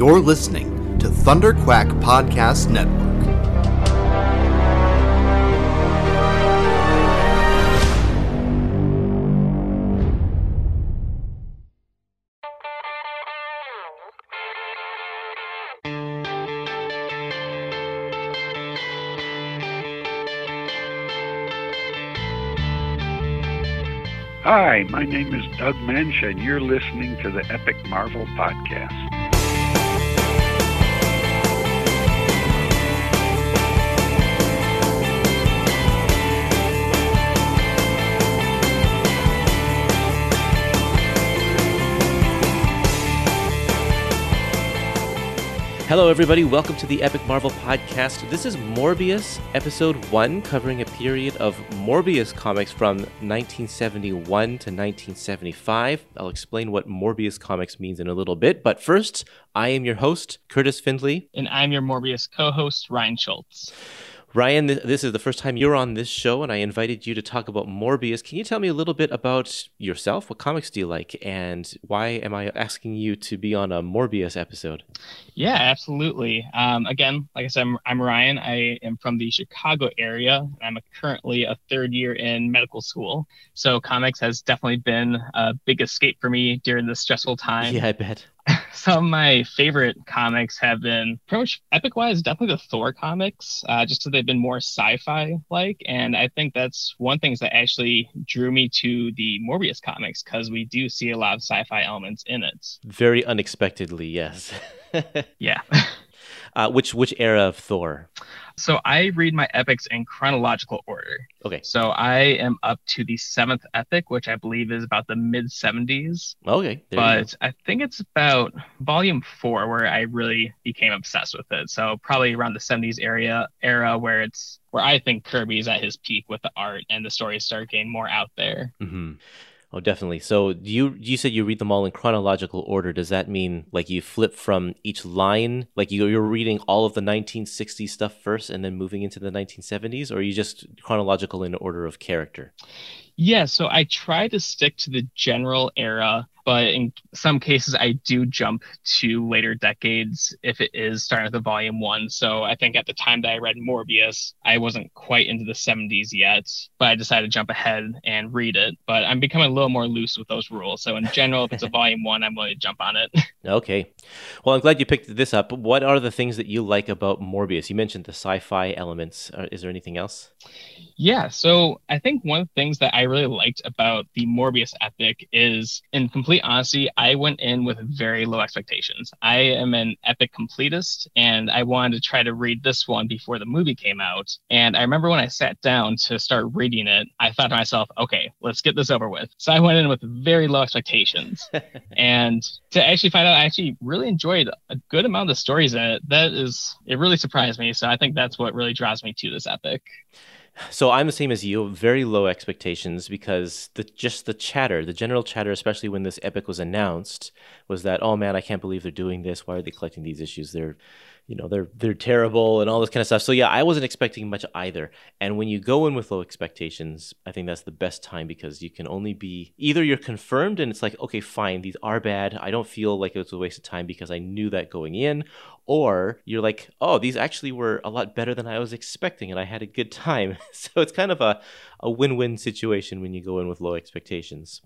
You're listening to Thunder Quack Podcast Network. Hi, my name is Doug Moench, and you're listening to the Epic Marvel Podcast. Hello, everybody. Welcome to the Epic Marvel Podcast. This is Morbius, episode one, covering a period of Morbius comics from 1971 to 1975. I'll explain what Morbius comics means in a little bit, but first, I am your host, Kurtis Findlay. And I'm your Morbius co host, Ryan Schultz. Ryan, this is the first time you're on this show, and I invited you to talk about Morbius. Can you tell me a little bit about yourself? What comics do you like, and why am I asking you to be on a Morbius episode? Yeah, absolutely. Um, again, like I said, I'm, I'm, Ryan. I am from the Chicago area. I'm a, currently a third year in medical school. So comics has definitely been a big escape for me during this stressful time. Yeah, I bet. some of my favorite comics have been pretty much epic wise definitely the thor comics uh, just because they've been more sci-fi like and i think that's one thing that actually drew me to the morbius comics because we do see a lot of sci-fi elements in it. Very unexpectedly yes. Yeah uh, which which era of thor so I read my epics in chronological order. Okay. So I am up to the seventh epic, which I believe is about the mid 70s. Okay. But I think it's about volume four where I really became obsessed with it. So probably around the 70s area era where it's where I think Kirby's at his peak with the art and the stories start getting more out there. Mm-hmm. Oh, definitely. So you you said you read them all in chronological order. Does that mean like you flip from each line, like you, you're reading all of the 1960s stuff first and then moving into the 1970s, or are you just chronological in order of character? Yeah, so I try to stick to the general era but in some cases I do jump to later decades if it is starting with the volume one. So I think at the time that I read Morbius, I wasn't quite into the 70s yet, but I decided to jump ahead and read it. But I'm becoming a little more loose with those rules. So in general, if it's a volume one, I'm willing to jump on it. okay. Well, I'm glad you picked this up. What are the things that you like about Morbius? You mentioned the sci-fi elements. Uh, is there anything else? Yeah. So I think one of the things that I really liked about the Morbius epic is in complete honesty, I went in with very low expectations. I am an epic completist, and I wanted to try to read this one before the movie came out. And I remember when I sat down to start reading it, I thought to myself, okay, let's get this over with. So I went in with very low expectations. and to actually find out, I actually really enjoyed a good amount of stories in it. That is, it really surprised me. So I think that's what really draws me to this epic. So I'm the same as you, very low expectations because the just the chatter, the general chatter, especially when this epic was announced, was that oh man, I can't believe they're doing this. Why are they collecting these issues? They're you know they're they're terrible and all this kind of stuff. So yeah, I wasn't expecting much either. And when you go in with low expectations, I think that's the best time because you can only be either you're confirmed and it's like okay, fine, these are bad. I don't feel like it was a waste of time because I knew that going in, or you're like, oh, these actually were a lot better than I was expecting and I had a good time. so it's kind of a a win-win situation when you go in with low expectations.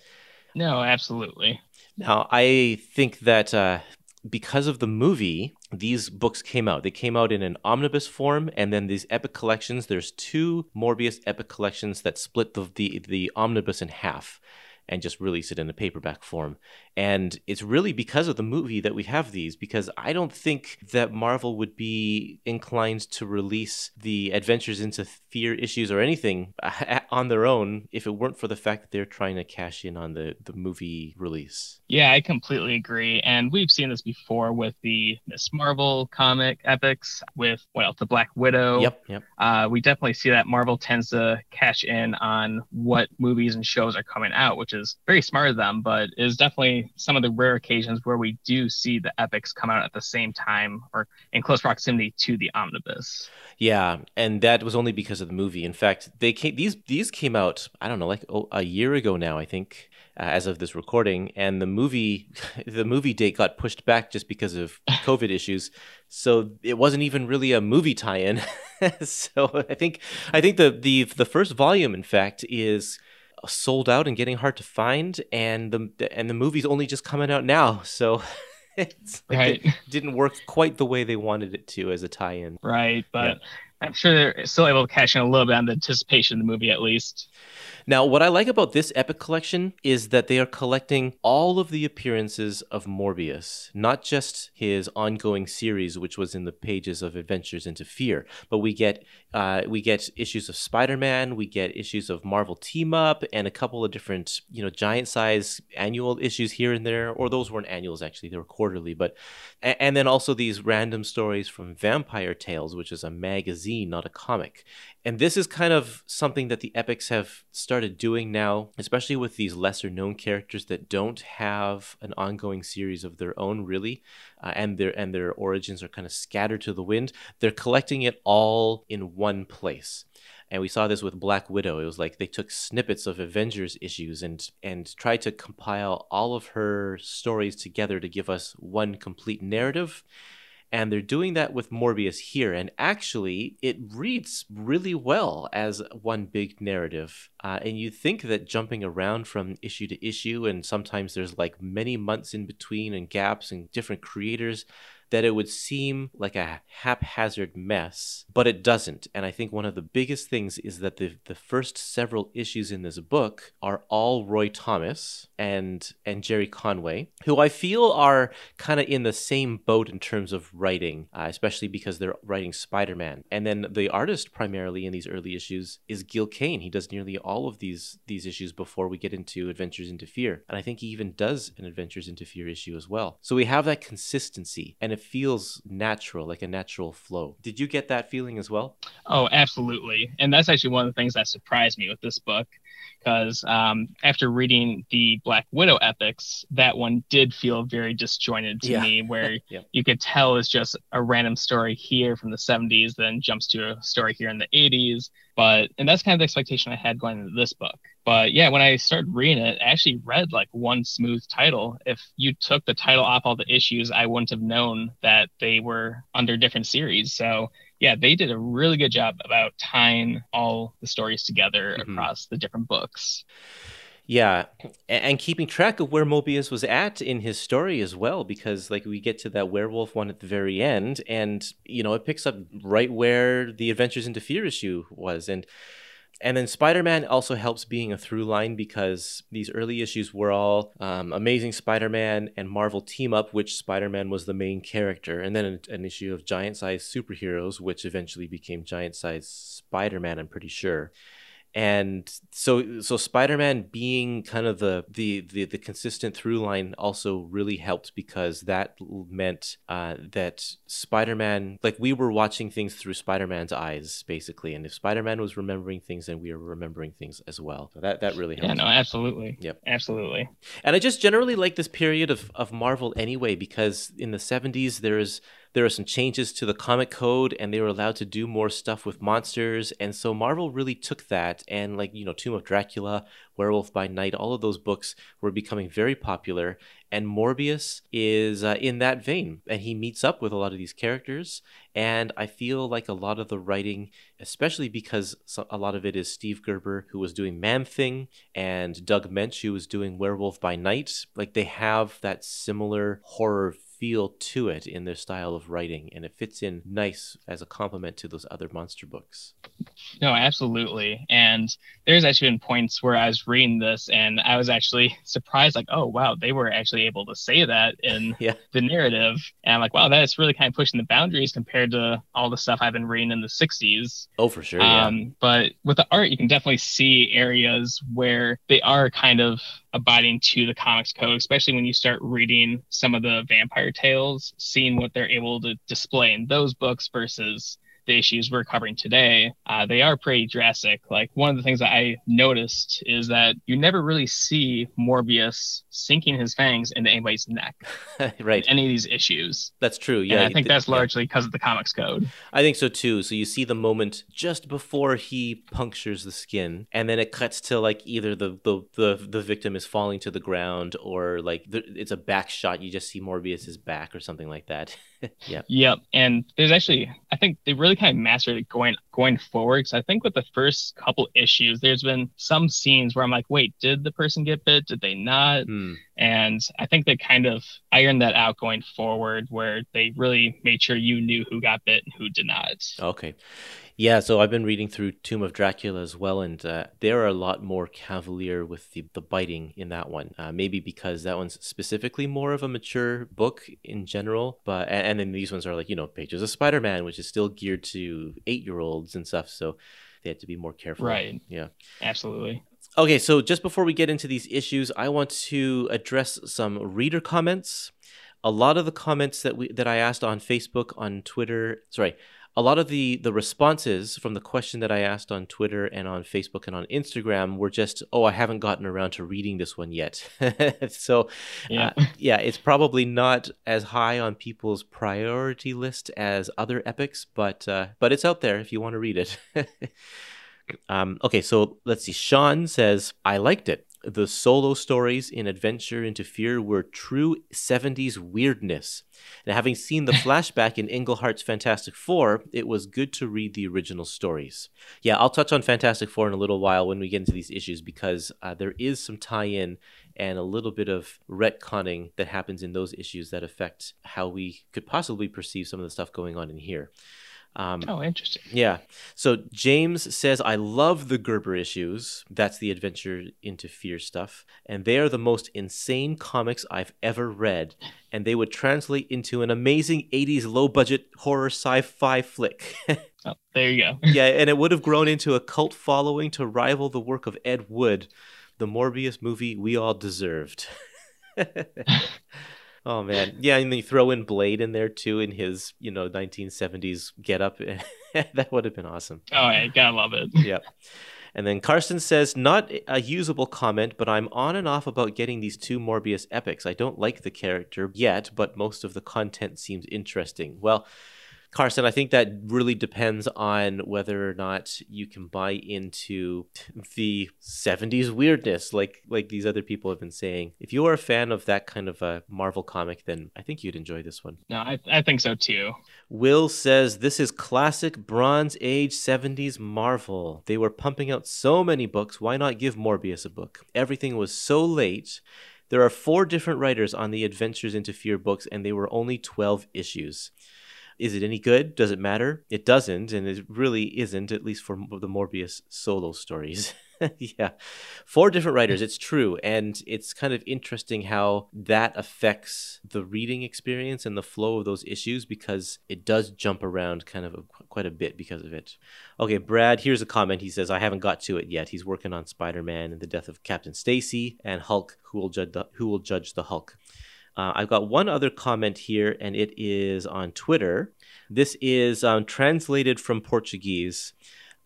No, absolutely. Now, I think that uh, because of the movie, these books came out. They came out in an omnibus form, and then these epic collections. There's two Morbius epic collections that split the the, the omnibus in half and just release it in a paperback form. And it's really because of the movie that we have these, because I don't think that Marvel would be inclined to release the Adventures into Fear issues or anything on their own if it weren't for the fact that they're trying to cash in on the, the movie release. Yeah, I completely agree. And we've seen this before with the Miss Marvel comic epics, with what else, the Black Widow. Yep, yep. Uh, we definitely see that Marvel tends to cash in on what movies and shows are coming out, which is very smart of them, but is definitely some of the rare occasions where we do see the epics come out at the same time or in close proximity to the omnibus. Yeah, and that was only because of the movie. In fact, they came, these these came out I don't know like oh, a year ago now I think uh, as of this recording, and the movie the movie date got pushed back just because of COVID issues. So it wasn't even really a movie tie-in. so I think I think the the the first volume, in fact, is sold out and getting hard to find, and the and the movie's only just coming out now. So. it's like Right. it didn't work quite the way they wanted it to as a tie-in. Right, but I'm sure they're still able to cash in a little bit on the anticipation of the movie at least. Now, what I like about this Epic collection is that they are collecting all of the appearances of Morbius, not just his ongoing series, which was in the pages of Adventures into Fear, but we get uh, we get issues of Spider-Man, we get issues of Marvel Team Up, and a couple of different you know giant size annual issues here and there, or those weren't annuals actually; they were quarterly. But and then also these random stories from Vampire Tales, which is a magazine, not a comic. And this is kind of something that the epics have started doing now, especially with these lesser known characters that don't have an ongoing series of their own, really, uh, and their and their origins are kind of scattered to the wind. They're collecting it all in one place. And we saw this with Black Widow. It was like they took snippets of Avengers issues and and tried to compile all of her stories together to give us one complete narrative and they're doing that with Morbius here. And actually, it reads really well as one big narrative. Uh, and you think that jumping around from issue to issue, and sometimes there's like many months in between and gaps and different creators, that it would seem like a haphazard mess, but it doesn't. And I think one of the biggest things is that the the first several issues in this book are all Roy Thomas and and Gerry Conway, who I feel are kind of in the same boat in terms of writing, uh, especially because they're writing Spider-Man. And then the artist primarily in these early issues is Gil Kane. He does nearly all of these these issues before we get into Adventures into Fear, and I think he even does an Adventures into Fear issue as well. So we have that consistency, and it feels natural, like a natural flow. Did you get that feeling as well? Oh, absolutely. And that's actually one of the things that surprised me with this book. Because um, after reading the Black Widow epics, that one did feel very disjointed to Yeah. me, where Yeah. you could tell it's just a random story here from the 70s, then jumps to a story here in the 80s. But, and that's kind of the expectation I had going into this book. But yeah, when I started reading it, I actually read like one smooth title. If you took the title off all the issues, I wouldn't have known that they were under different series. So yeah, they did a really good job about tying all the stories together Mhm. across the different books. Yeah, and keeping track of where Morbius was at in his story as well, because like we get to that werewolf one at the very end, and you know it picks up right where the Adventures into Fear issue was, and and then Spider-Man also helps being a through line because these early issues were all um, Amazing Spider-Man and Marvel team up, which Spider-Man was the main character, and then an, an issue of giant-sized superheroes, which eventually became giant-sized Spider-Man. I'm pretty sure and so so spider-man being kind of the the the, the consistent through line also really helped because that meant uh, that spider-man like we were watching things through spider-man's eyes basically and if spider-man was remembering things then we were remembering things as well so that that really helped Yeah, no, absolutely. Yep. Absolutely. and I just generally like this period of, of Marvel anyway, because in the 70s, there is there are some changes to the comic code and they were allowed to do more stuff with monsters. And so Marvel really took that and, like, you know, Tomb of Dracula, Werewolf by Night, all of those books were becoming very popular. And Morbius is uh, in that vein. And he meets up with a lot of these characters. And I feel like a lot of the writing, especially because a lot of it is Steve Gerber, who was doing Man Thing, and Doug Moench, who was doing Werewolf by Night, like they have that similar horror feel to it in their style of writing, and it fits in nice as a complement to those other monster books. No, absolutely. And there's actually been points where I was reading this and I was actually surprised, like, oh, wow, they were actually able to say that in Yeah. the narrative. And I'm like, wow, that's really kind of pushing the boundaries compared to all the stuff I've been reading in the 60s. Oh, for sure. Yeah. Um, but with the art, you can definitely see areas where they are kind of abiding to the comics code, especially when you start reading some of the vampire tales, seeing what they're able to display in those books versus the issues we're covering today, uh, they are pretty drastic. Like one of the things that I noticed is that you never really see Morbius sinking his fangs into anybody's neck. right. any of these issues. That's true. Yeah. And I think that's largely because yeah. of the comics code. I think so too. So you see the moment just before he punctures the skin, and then it cuts to like either the the the, the victim is falling to the ground or like the, it's a back shot. You just see Morbius's back or something like that. yeah. Yep. And there's actually, I think they really kind of mastered it going going forward. Because I think with the first couple issues, there's been some scenes where I'm like, wait, did the person get bit? Did they not? Hmm. And I think they kind of ironed that out going forward, where they really made sure you knew who got bit and who did not. Okay. Yeah, so I've been reading through Tomb of Dracula as well, and uh, they're a lot more cavalier with the, the biting in that one. Uh, maybe because that one's specifically more of a mature book in general, but and, and then these ones are like you know Pages of Spider Man, which is still geared to eight year olds and stuff. So they had to be more careful. Right. Yeah. Absolutely. Okay, so just before we get into these issues, I want to address some reader comments. A lot of the comments that we that I asked on Facebook, on Twitter, sorry, a lot of the the responses from the question that I asked on Twitter and on Facebook and on Instagram were just, "Oh, I haven't gotten around to reading this one yet." so, yeah, uh, yeah, it's probably not as high on people's priority list as other epics, but uh, but it's out there if you want to read it. um, okay, so let's see. Sean says, "I liked it the solo stories in Adventure into Fear were true 70s weirdness. And having seen the flashback in Englehart's Fantastic Four, it was good to read the original stories. Yeah, I'll touch on Fantastic Four in a little while when we get into these issues because uh, there is some tie in and a little bit of retconning that happens in those issues that affect how we could possibly perceive some of the stuff going on in here. Um, oh, interesting. Yeah. So James says, I love the Gerber issues. That's the Adventure into Fear stuff. And they are the most insane comics I've ever read. And they would translate into an amazing 80s low budget horror sci fi flick. oh, there you go. yeah. And it would have grown into a cult following to rival the work of Ed Wood, the Morbius movie we all deserved. Oh man, yeah, and then you throw in Blade in there too in his you know 1970s getup. that would have been awesome. Oh, I gotta love it. yep. And then Carson says, not a usable comment, but I'm on and off about getting these two Morbius epics. I don't like the character yet, but most of the content seems interesting. Well, Carson, I think that really depends on whether or not you can buy into the 70s weirdness like like these other people have been saying. If you are a fan of that kind of a Marvel comic, then I think you'd enjoy this one. No, I, I think so too. Will says this is classic Bronze Age 70s Marvel. They were pumping out so many books, why not give Morbius a book? Everything was so late. There are four different writers on the Adventures into Fear books, and they were only 12 issues. Is it any good? Does it matter? It doesn't, and it really isn't, at least for the Morbius solo stories. yeah. Four different writers, it's true. And it's kind of interesting how that affects the reading experience and the flow of those issues because it does jump around kind of a, quite a bit because of it. Okay, Brad, here's a comment. He says, I haven't got to it yet. He's working on Spider Man and the death of Captain Stacy and Hulk, who will, judge the, who will judge the Hulk. Uh, I've got one other comment here, and it is on Twitter. This is um, translated from Portuguese.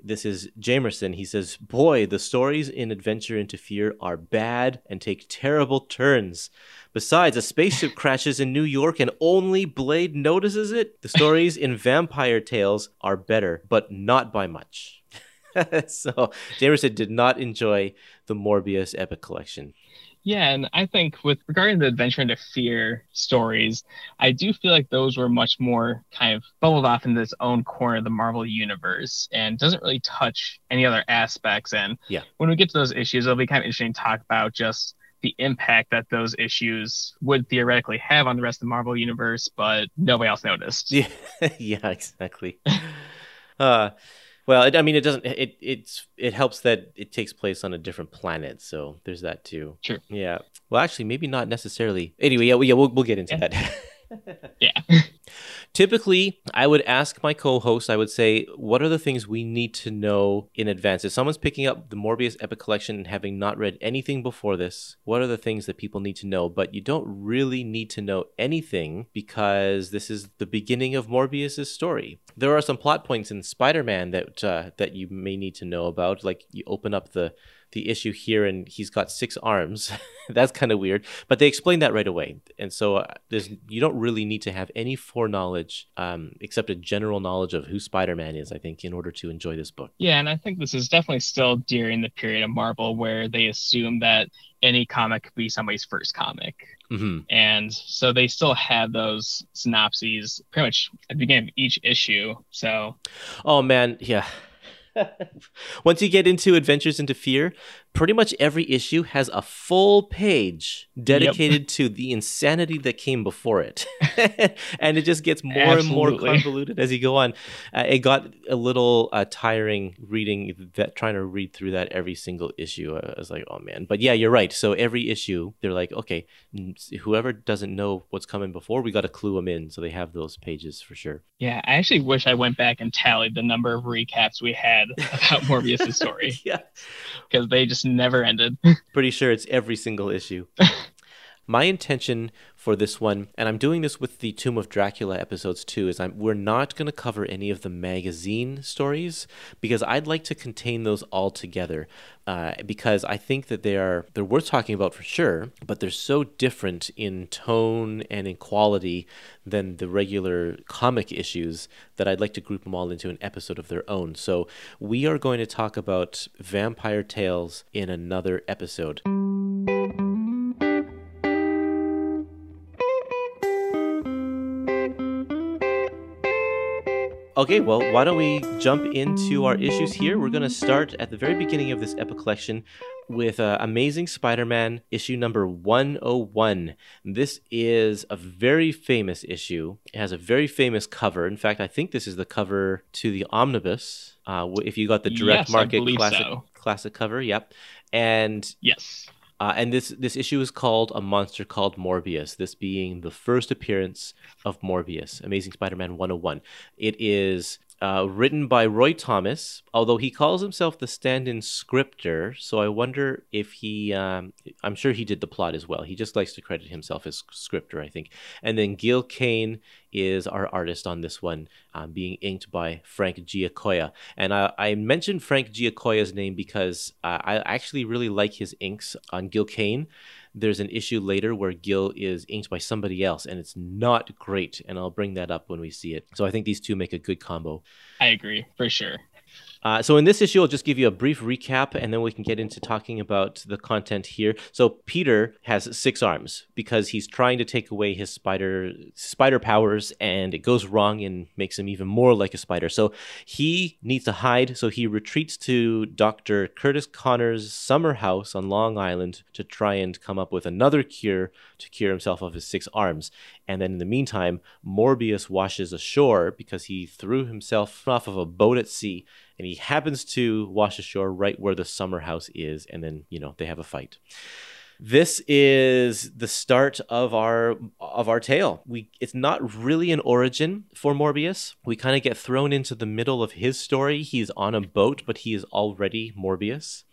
This is Jamerson. He says, Boy, the stories in Adventure into Fear are bad and take terrible turns. Besides, a spaceship crashes in New York and only Blade notices it. The stories in Vampire Tales are better, but not by much. so, Jamerson did not enjoy the Morbius Epic Collection. Yeah, and I think with regarding the adventure into fear stories, I do feel like those were much more kind of bubbled off in this own corner of the Marvel universe and doesn't really touch any other aspects. And yeah, when we get to those issues, it'll be kind of interesting to talk about just the impact that those issues would theoretically have on the rest of the Marvel universe, but nobody else noticed. Yeah, yeah, exactly. uh well, it, I mean, it doesn't. It it's it helps that it takes place on a different planet, so there's that too. Sure. Yeah. Well, actually, maybe not necessarily. Anyway, yeah, we, yeah, we'll we'll get into yeah. that. yeah. Typically, I would ask my co host, I would say, what are the things we need to know in advance? If someone's picking up the Morbius Epic Collection and having not read anything before this, what are the things that people need to know? But you don't really need to know anything because this is the beginning of Morbius's story. There are some plot points in Spider Man that, uh, that you may need to know about, like you open up the the issue here and he's got six arms. That's kind of weird, but they explain that right away. And so uh, there's you don't really need to have any foreknowledge um, except a general knowledge of who Spider-Man is, I think, in order to enjoy this book. Yeah, and I think this is definitely still during the period of Marvel where they assume that any comic could be somebody's first comic. Mm-hmm. And so they still have those synopses pretty much at the beginning of each issue. So, oh man, yeah. Once you get into Adventures into Fear, pretty much every issue has a full page dedicated yep. to the insanity that came before it. and it just gets more Absolutely. and more convoluted as you go on. Uh, it got a little uh, tiring reading that, trying to read through that every single issue. I was like, oh man. But yeah, you're right. So every issue, they're like, okay, whoever doesn't know what's coming before, we got to clue them in. So they have those pages for sure. Yeah, I actually wish I went back and tallied the number of recaps we had about Morbius' story. yeah. Because they just never ended. Pretty sure it's every single issue. My intention for this one, and I'm doing this with the Tomb of Dracula episodes too, is I'm, we're not going to cover any of the magazine stories because I'd like to contain those all together. Uh, because I think that they are they're worth talking about for sure, but they're so different in tone and in quality than the regular comic issues that I'd like to group them all into an episode of their own. So we are going to talk about Vampire Tales in another episode. Okay, well, why don't we jump into our issues here? We're going to start at the very beginning of this epic collection with uh, Amazing Spider Man issue number 101. This is a very famous issue. It has a very famous cover. In fact, I think this is the cover to the omnibus. Uh, if you got the direct yes, market classic, so. classic cover, yep. And yes. Uh, and this this issue is called A Monster Called Morbius, this being the first appearance of Morbius, Amazing Spider Man 101. It is uh, written by Roy Thomas, although he calls himself the stand-in scripter. So I wonder if he, um, I'm sure he did the plot as well. He just likes to credit himself as scripter, I think. And then Gil Kane is our artist on this one, um, being inked by Frank Giacoia. And I, I mentioned Frank Giacoia's name because uh, I actually really like his inks on Gil Kane there's an issue later where Gil is inked by somebody else, and it's not great. And I'll bring that up when we see it. So I think these two make a good combo. I agree, for sure. Uh, so in this issue, I'll just give you a brief recap, and then we can get into talking about the content here. So Peter has six arms because he's trying to take away his spider spider powers, and it goes wrong and makes him even more like a spider. So he needs to hide. So he retreats to Doctor Curtis Connors' summer house on Long Island to try and come up with another cure to cure himself of his six arms. And then in the meantime, Morbius washes ashore because he threw himself off of a boat at sea and he happens to wash ashore right where the summer house is. And then, you know, they have a fight. This is the start of our of our tale. We it's not really an origin for Morbius. We kind of get thrown into the middle of his story. He's on a boat, but he is already Morbius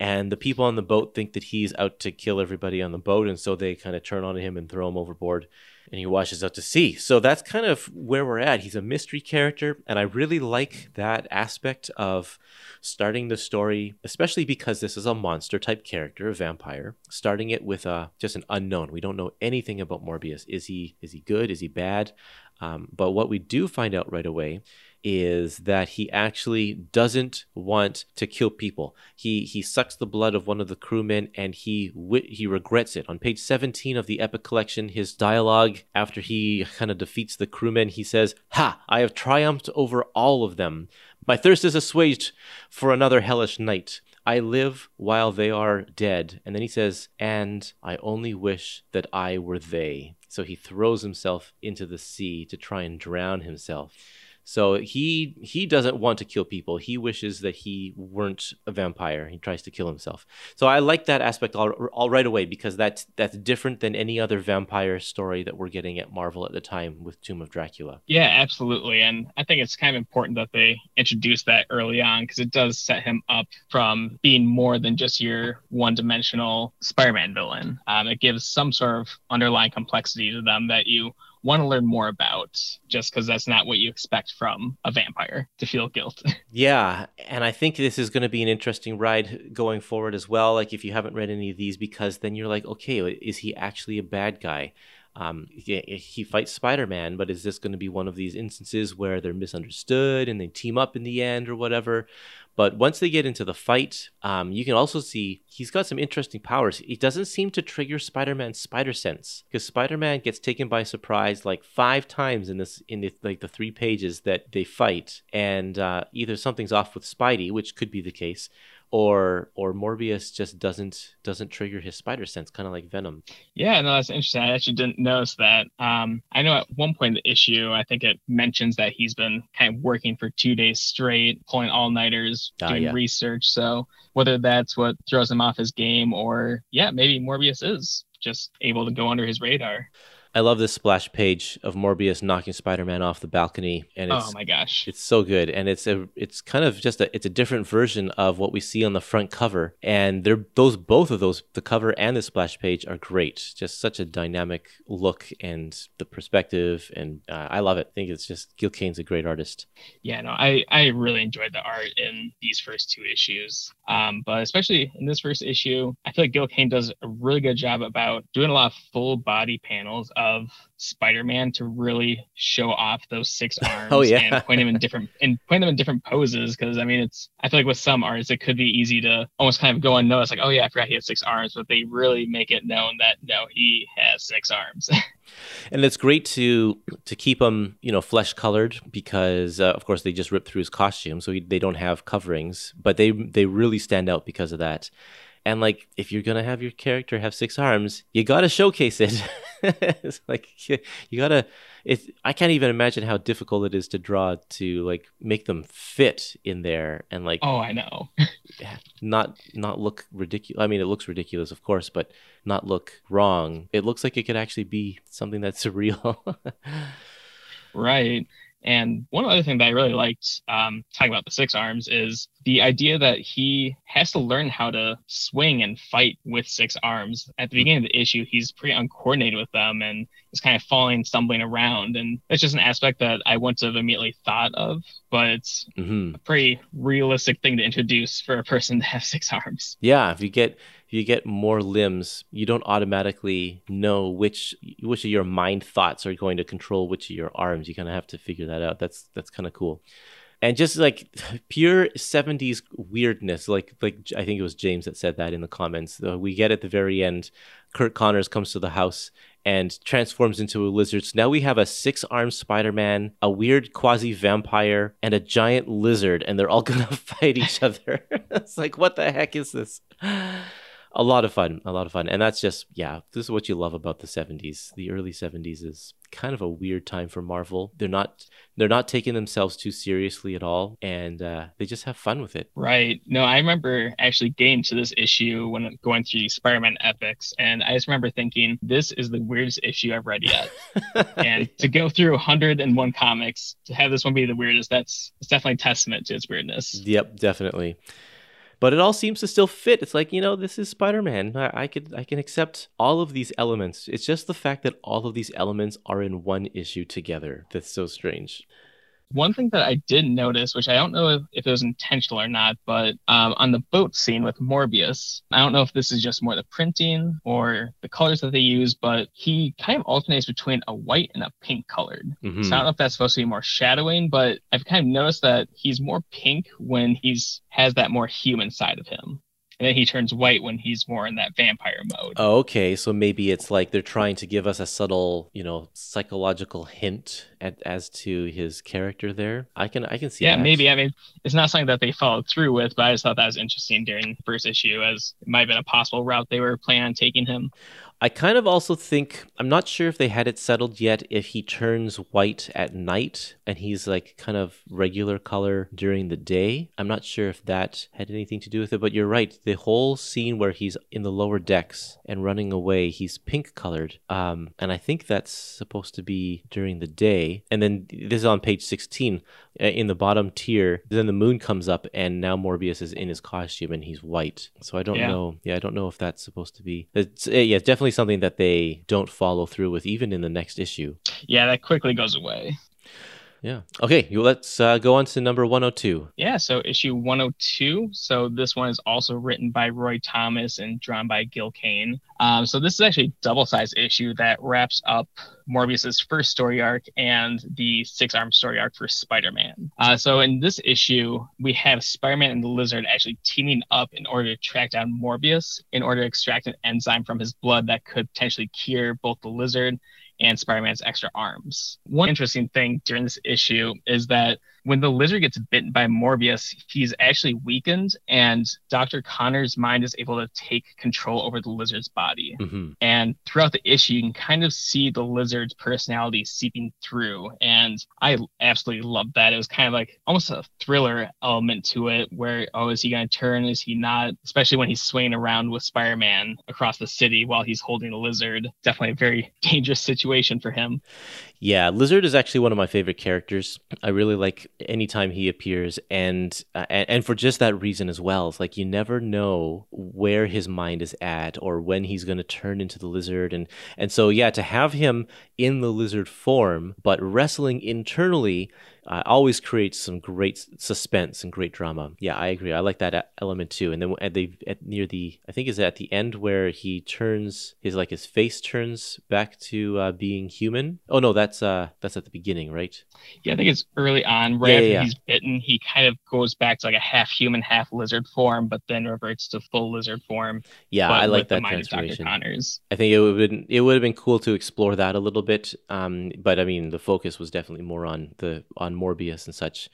and the people on the boat think that he's out to kill everybody on the boat and so they kind of turn on him and throw him overboard and he washes out to sea. So that's kind of where we're at. He's a mystery character and i really like that aspect of starting the story especially because this is a monster type character a vampire starting it with a just an unknown. We don't know anything about morbius. Is he is he good? Is he bad? Um, but what we do find out right away is that he actually doesn't want to kill people. He he sucks the blood of one of the crewmen and he he regrets it. On page 17 of the Epic Collection, his dialogue after he kind of defeats the crewmen, he says, "Ha! I have triumphed over all of them. My thirst is assuaged for another hellish night." I live while they are dead. And then he says, And I only wish that I were they. So he throws himself into the sea to try and drown himself. So he he doesn't want to kill people. He wishes that he weren't a vampire. He tries to kill himself. So I like that aspect all, all right away because that's that's different than any other vampire story that we're getting at Marvel at the time with Tomb of Dracula. Yeah, absolutely. And I think it's kind of important that they introduce that early on because it does set him up from being more than just your one-dimensional Spider-Man villain. Um, it gives some sort of underlying complexity to them that you want to learn more about just because that's not what you expect from a vampire to feel guilt. yeah. And I think this is going to be an interesting ride going forward as well. Like, if you haven't read any of these, because then you're like, okay, is he actually a bad guy? Um, he, he fights Spider Man, but is this going to be one of these instances where they're misunderstood and they team up in the end or whatever? But once they get into the fight, um, you can also see he's got some interesting powers. He doesn't seem to trigger Spider-Man's spider sense because Spider-Man gets taken by surprise like five times in this in the, like the three pages that they fight, and uh, either something's off with Spidey, which could be the case, or or Morbius just doesn't doesn't trigger his spider sense, kind of like Venom. Yeah, no, that's interesting. I actually didn't notice that. Um, I know at one point in the issue, I think it mentions that he's been kind of working for two days straight, pulling all nighters, uh, doing yeah. research. So whether that's what throws him off his game, or yeah, maybe Morbius is just able to go under his radar. I love this splash page of Morbius knocking Spider-Man off the balcony, and it's, oh my gosh, it's so good, and it's a it's kind of just a it's a different version of what we see on the front cover, and they're those both of those the cover and the splash page are great, just such a dynamic look and the perspective, and uh, I love it. I think it's just Gil Kane's a great artist. Yeah, no, I I really enjoyed the art in these first two issues, um, but especially in this first issue, I feel like Gil Kane does a really good job about doing a lot of full body panels of Spider-Man to really show off those six arms oh, yeah. and point them in different and point them in different poses. Because I mean, it's I feel like with some artists it could be easy to almost kind of go unnoticed, like, oh yeah, I forgot he has six arms, but they really make it known that no, he has six arms. and it's great to to keep him, you know, flesh colored because uh, of course they just ripped through his costume, so he, they don't have coverings, but they they really stand out because of that. And like, if you're gonna have your character have six arms, you gotta showcase it. it's like you, you gotta. It's. I can't even imagine how difficult it is to draw to like make them fit in there and like. Oh, I know. not not look ridiculous. I mean, it looks ridiculous, of course, but not look wrong. It looks like it could actually be something that's surreal. right. And one other thing that I really liked um, talking about the six arms is the idea that he has to learn how to swing and fight with six arms. At the beginning of the issue, he's pretty uncoordinated with them and is kind of falling, stumbling around. And it's just an aspect that I wouldn't have immediately thought of, but it's mm-hmm. a pretty realistic thing to introduce for a person to have six arms. Yeah, if you get if you get more limbs, you don't automatically know which which of your mind thoughts are going to control which of your arms. You kind of have to figure that out. That's that's kind of cool. And just like pure 70s weirdness, like like I think it was James that said that in the comments. Uh, we get at the very end, kurt Connors comes to the house and transforms into a lizard. So now we have a six armed Spider Man, a weird quasi vampire, and a giant lizard, and they're all gonna fight each other. it's like, what the heck is this? A lot of fun, a lot of fun. And that's just, yeah, this is what you love about the 70s. The early 70s is kind of a weird time for Marvel. They're not they're not taking themselves too seriously at all and uh, they just have fun with it. Right. No, I remember actually getting to this issue when going through Spider-Man epics and I just remember thinking this is the weirdest issue I've read yet. and to go through 101 comics to have this one be the weirdest, that's it's definitely testament to its weirdness. Yep, definitely but it all seems to still fit. It's like you know, this is Spider-Man. I, I could I can accept all of these elements. It's just the fact that all of these elements are in one issue together that's so strange. One thing that I did notice, which I don't know if, if it was intentional or not, but um, on the boat scene with Morbius, I don't know if this is just more the printing or the colors that they use, but he kind of alternates between a white and a pink colored. Mm-hmm. So I don't know if that's supposed to be more shadowing, but I've kind of noticed that he's more pink when he's has that more human side of him and then he turns white when he's more in that vampire mode. Oh, okay. So maybe it's like they're trying to give us a subtle, you know, psychological hint at, as to his character there. I can I can see. Yeah, that. maybe. I mean, it's not something that they followed through with, but I just thought that was interesting during the first issue, as it might have been a possible route they were planning on taking him. I kind of also think I'm not sure if they had it settled yet if he turns white at night and he's like kind of regular color during the day. I'm not sure if that had anything to do with it, but you're right. The whole scene where he's in the lower decks and running away, he's pink colored. Um, and I think that's supposed to be during the day. And then this is on page 16 uh, in the bottom tier. Then the moon comes up and now Morbius is in his costume and he's white. So I don't Yeah. know. Yeah, I don't know if that's supposed to be. It's uh, yeah, it's definitely something that they don't follow through with even in the next issue. Yeah, that quickly goes away. Yeah. Okay, let's uh, go on to number 102. Yeah, so issue 102. So this one is also written by Roy Thomas and drawn by Gil Kane. Um, so this is actually a double-sized issue that wraps up Morbius's first story arc and the six-arm story arc for Spider-Man. Uh, so in this issue, we have Spider-Man and the Lizard actually teaming up in order to track down Morbius in order to extract an enzyme from his blood that could potentially cure both the Lizard and Spider-Man's extra arms. One interesting thing during this issue is that when the lizard gets bitten by Morbius, he's actually weakened, and Dr. Connors' mind is able to take control over the lizard's body. hmm And throughout the issue, you can kind of see the lizard's personality seeping through. And I absolutely loved that. It was kind of like almost a thriller element to it where, oh, is he going to turn? Is he not? Especially when he's swinging around with Spider Man across the city while he's holding a lizard. Definitely a very dangerous situation for him. Yeah, Lizard is actually one of my favorite characters. I really like anytime he appears, and uh, and, for just that reason as well. It's like you never know where his mind is at or when he's going to turn into the lizard, and and so yeah, to have him in the lizard form but wrestling internally uh, always creates some great suspense and great drama. Yeah, I agree. I like that element too. And then at the at near the I think is at the end where he turns his like his face turns back to uh, being human. Oh no, that's uh that's at the beginning, right? Yeah, I think it's early on, right Yeah, after yeah, he's bitten, he kind of goes back to like a half human, half lizard form, but then reverts to full lizard form. Yeah, I like that mind of Dr. transformation. I think it would been it would have been cool to explore that a little bit. Um, but I mean, the focus was definitely more on the on Morbius and such.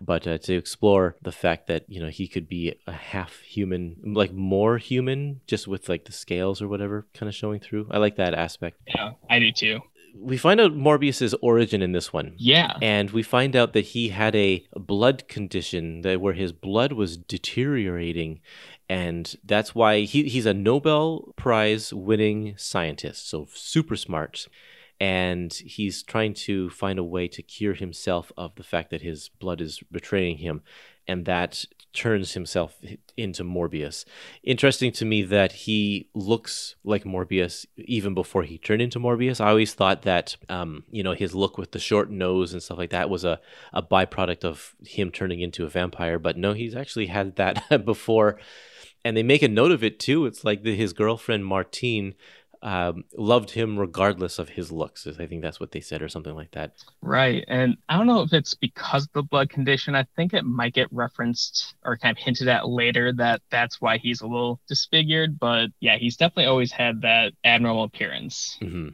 But uh, to explore the fact that you know he could be a half human, like more human, just with like the scales or whatever, kind of showing through. I like that aspect. Yeah, I do too. We find out Morbius's origin in this one. Yeah. And we find out that he had a blood condition that where his blood was deteriorating, and that's why he, he's a Nobel Prize winning scientist, so super smart. And he's trying to find a way to cure himself of the fact that his blood is betraying him, and that turns himself into Morbius. Interesting to me that he looks like Morbius even before he turned into Morbius. I always thought that, um, you know, his look with the short nose and stuff like that was a, a byproduct of him turning into a vampire. But no, he's actually had that before. And they make a note of it too. It's like the, his girlfriend, Martine, um, loved him regardless of his looks. I think that's what they said, or something like that. Right. And I don't know if it's because of the blood condition. I think it might get referenced or kind of hinted at later that that's why he's a little disfigured. But yeah, he's definitely always had that abnormal appearance. hmm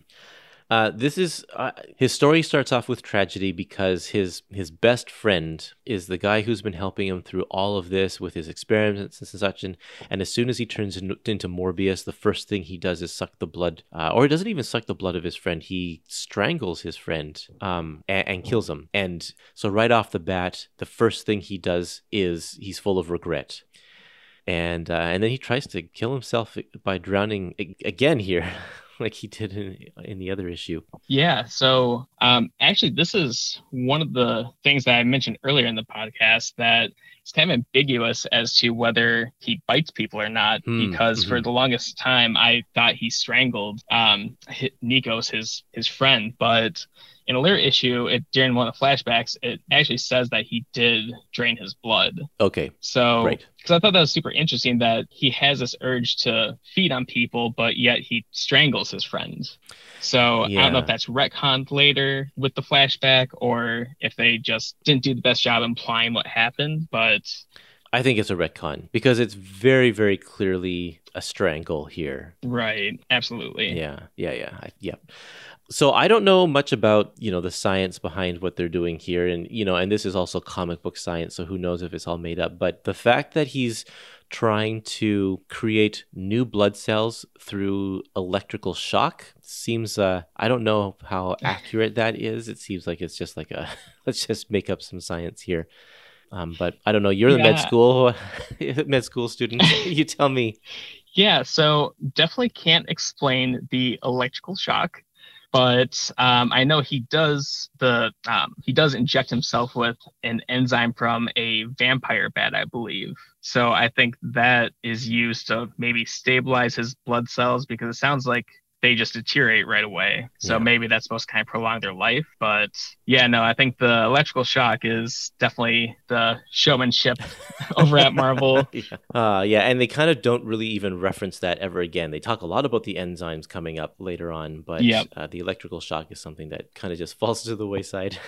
Uh, this is uh, his story starts off with tragedy because his his best friend is the guy who's been helping him through all of this with his experiments and such. And, and as soon as he turns in, into Morbius, the first thing he does is suck the blood, uh, or he doesn't even suck the blood of his friend. He strangles his friend um, and, and kills him. And so right off the bat, the first thing he does is he's full of regret and uh, and then he tries to kill himself by drowning again here, like he did in, in the other issue. Yeah. So um, actually, this is one of the things that I mentioned earlier in the podcast that it's kind of ambiguous as to whether he bites people or not. Hmm, because for mhm. the longest time, I thought he strangled um, Nikos, his his friend, but in a later issue, it during one of the flashbacks, it actually says that he did drain his blood. Okay, So, Right. because I thought that was super interesting that he has this urge to feed on people, but yet he strangles his friend. So I don't know if that's retconned later with the flashback or if they just didn't do the best job implying what happened. But I think it's a retcon because it's very very clearly a strangle here. right, absolutely. Yeah, yeah, yeah, I, yeah. So I don't know much about, you know, the science behind what they're doing here and you know, and this is also comic book science, so who knows if it's all made up, but the fact that he's trying to create new blood cells through electrical shock seems uh I don't know how accurate that is. It seems like it's just like a let's just make up some science here. Um, but I don't know. You're the med school med school student. you tell me. Yeah, so definitely can't explain the electrical shock, but um, I know he does the um, he does inject himself with an enzyme from a vampire bat, I believe. So I think that is used to maybe stabilize his blood cells because it sounds like they just deteriorate right away. So Yeah. maybe that's supposed to kind of prolong their life. But yeah, no, I think the electrical shock is definitely the showmanship over at Marvel. yeah. Uh, yeah, and they kind of don't really even reference that ever again. They talk a lot about the enzymes coming up later on, but Yep. uh, the electrical shock is something that kind of just falls to the wayside.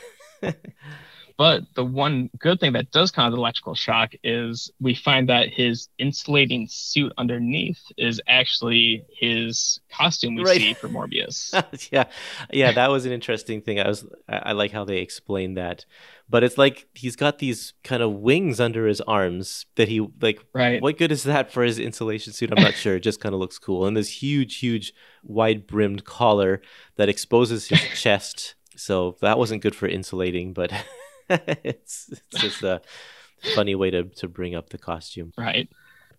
But the one good thing that does cause electrical shock is we find that his insulating suit underneath is actually his costume we Right. see for Morbius. yeah, yeah, that was an interesting thing. I was, I, like how they explained that, but it's like he's got these kind of wings under his arms that he like. right. What good is that for his insulation suit? I'm not sure. It just kind of looks cool, and this huge, huge, wide brimmed collar that exposes his chest. So that wasn't good for insulating, but it's it's just a funny way to to bring up the costume. Right.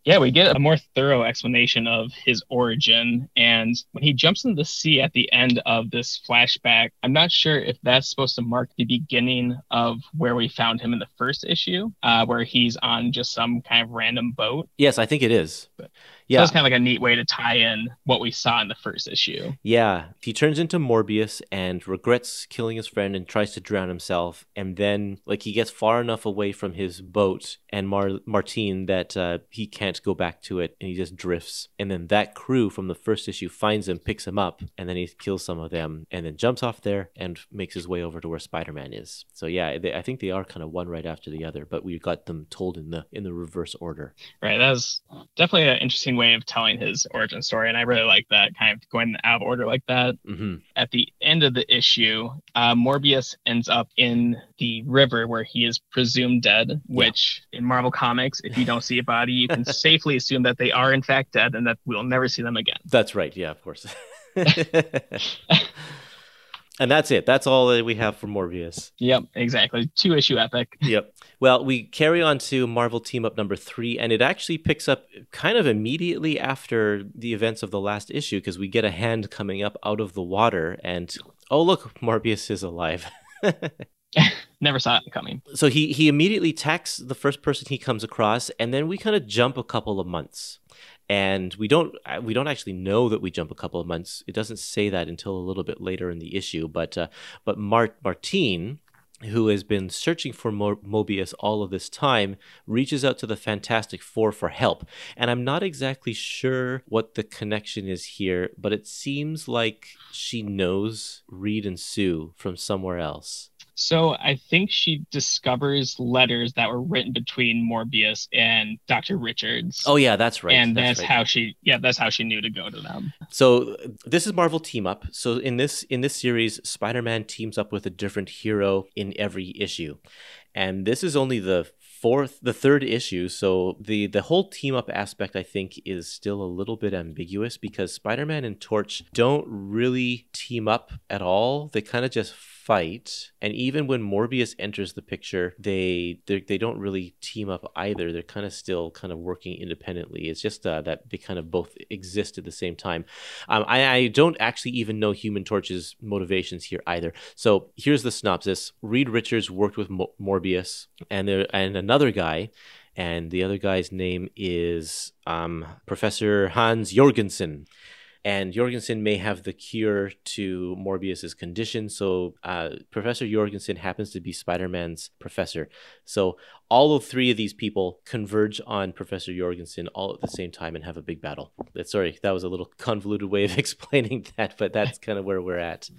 Yeah, we get a more thorough explanation of his origin. And when he jumps into the sea at the end of this flashback, I'm not sure if that's supposed to mark the beginning of where we found him in the first issue, uh, where he's on just some kind of random boat. Yes, I think it is. So Yeah, that's kind of like a neat way to tie in what we saw in the first issue. Yeah, he turns into Morbius and regrets killing his friend and tries to drown himself. And then, like, he gets far enough away from his boat and Mar- Martine that uh, he can't go back to it and he just drifts. And then that crew from the first issue finds him, picks him up, and then he kills some of them and then jumps off there and makes his way over to where Spider Man is. So, yeah, they, I think they are kind of one right after the other, but we got them told in the in the reverse order. Right. That was definitely an interesting way of telling his origin story. And I really like that kind of going out of order like that. hmm At the end of the issue, uh, Morbius ends up in the river where he is presumed dead, which in Marvel Comics, if you don't see a body, you can safely assume that they are in fact dead and that we'll never see them again. That's right. Yeah, of course. and that's it. That's all that we have for Morbius. Yep, exactly. Two issue epic. Yep. Well, we carry on to Marvel Team Up number three, and it actually picks up kind of immediately after the events of the last issue because we get a hand coming up out of the water, and oh, look, Morbius is alive. Never saw it coming. so he he immediately attacks the first person he comes across, and then we kind of jump a couple of months, and we don't uh, we don't actually know that we jump a couple of months. It doesn't say that until a little bit later in the issue, but uh, but Mart Martine. Who has been searching for Mo- Morbius all of this time reaches out to the Fantastic Four for help. And I'm not exactly sure what the connection is here, but it seems like she knows Reed and Sue from somewhere else. So I think she discovers letters that were written between Morbius and Dr. Richards. Oh, yeah, that's right. and that's, right. how she yeah, that's how she knew to go to them. So this is Marvel Team Up. So in this in this series, Spider-Man teams up with a different hero in every issue. And this is only the fourth the third issue, so the the whole team up aspect I think is still a little bit ambiguous because Spider-Man and Torch don't really team up at all. They kind of just fight. And even when Morbius enters the picture, they they don't really team up either. They're kind of still kind of working independently. It's just uh, that they kind of both exist at the same time. Um, I, I don't actually even know Human Torch's motivations here either. So here's the synopsis: Reed Richards worked with Mo- Morbius and there and another guy, and the other guy's name is um, Professor Hans Jorgensen. And Jorgensen may have the cure to Morbius's condition. So uh, Professor Jorgensen happens to be Spider-Man's professor. So all of three of these people converge on Professor Jorgensen all at the same time and have a big battle. Sorry, that was a little convoluted way of explaining that, but that's kind of where we're at.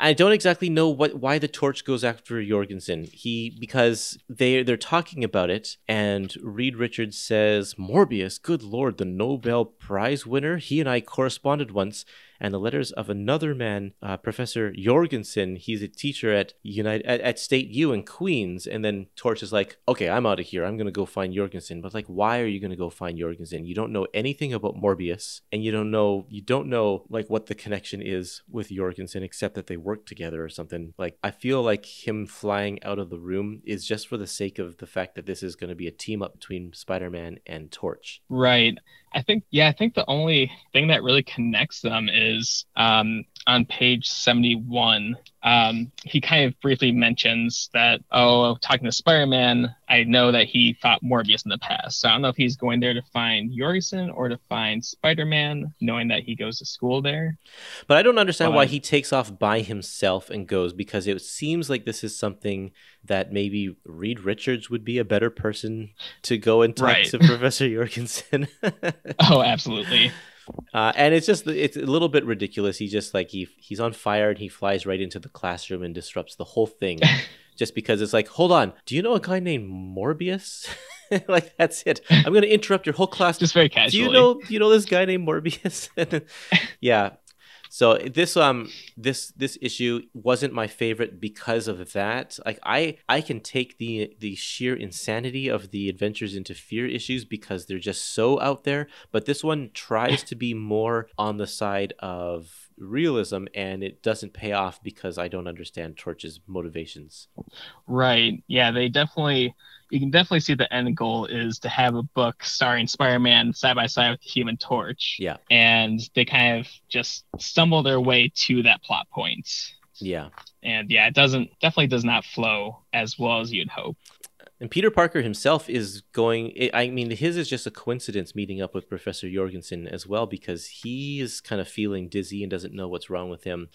I don't exactly know what why the torch goes after Jorgensen. He because they they're talking about it, and Reed Richards says, "Morbius, good lord, the Nobel Prize winner. He and I corresponded once, and the letters of another man, uh, Professor Jorgensen. He's a teacher at United at, at State U in Queens. And then Torch is like, okay, I'm out of here. I'm gonna go find Jorgensen. But like, why are you gonna go find Jorgensen? You don't know anything about Morbius, and you don't know you don't know like what the connection is with Jorgensen except that they work together or something. Like, I feel like him flying out of the room is just for the sake of the fact that this is going to be a team up between Spider-Man and Torch. Right. I think, yeah, I think the only thing that really connects them is um, on page 71. Um, he kind of briefly mentions that, oh, talking to Spider Man, I know that he fought Morbius in the past. So I don't know if he's going there to find Jorgensen or to find Spider Man, knowing that he goes to school there. But I don't understand why he takes off by himself and goes because it seems like this is something that maybe Reed Richards would be a better person to go and talk right. to Professor Jorgensen. oh, absolutely. Uh, and it's just it's a little bit ridiculous. He just like he he's on fire and he flies right into the classroom and disrupts the whole thing, just because it's like, hold on, do you know a guy named Morbius? like that's it. I'm going to interrupt your whole class. Just very casually. Do you know do you know this guy named Morbius? yeah, so this um this this issue wasn't my favorite because of that. Like I I can take the the sheer insanity of the adventures into fear issues because they're just so out there, but this one tries to be more on the side of realism and it doesn't pay off because I don't understand Torch's motivations. Right. Yeah, they definitely you can definitely see the end goal is to have a book starring Spider-Man side by side with the Human Torch. Yeah. And they kind of just stumble their way to that plot point. Yeah. And yeah, it doesn't definitely does not flow as well as you'd hope. And Peter Parker himself is going. I mean, his is just a coincidence meeting up with Professor Jorgensen as well because he is kind of feeling dizzy and doesn't know what's wrong with him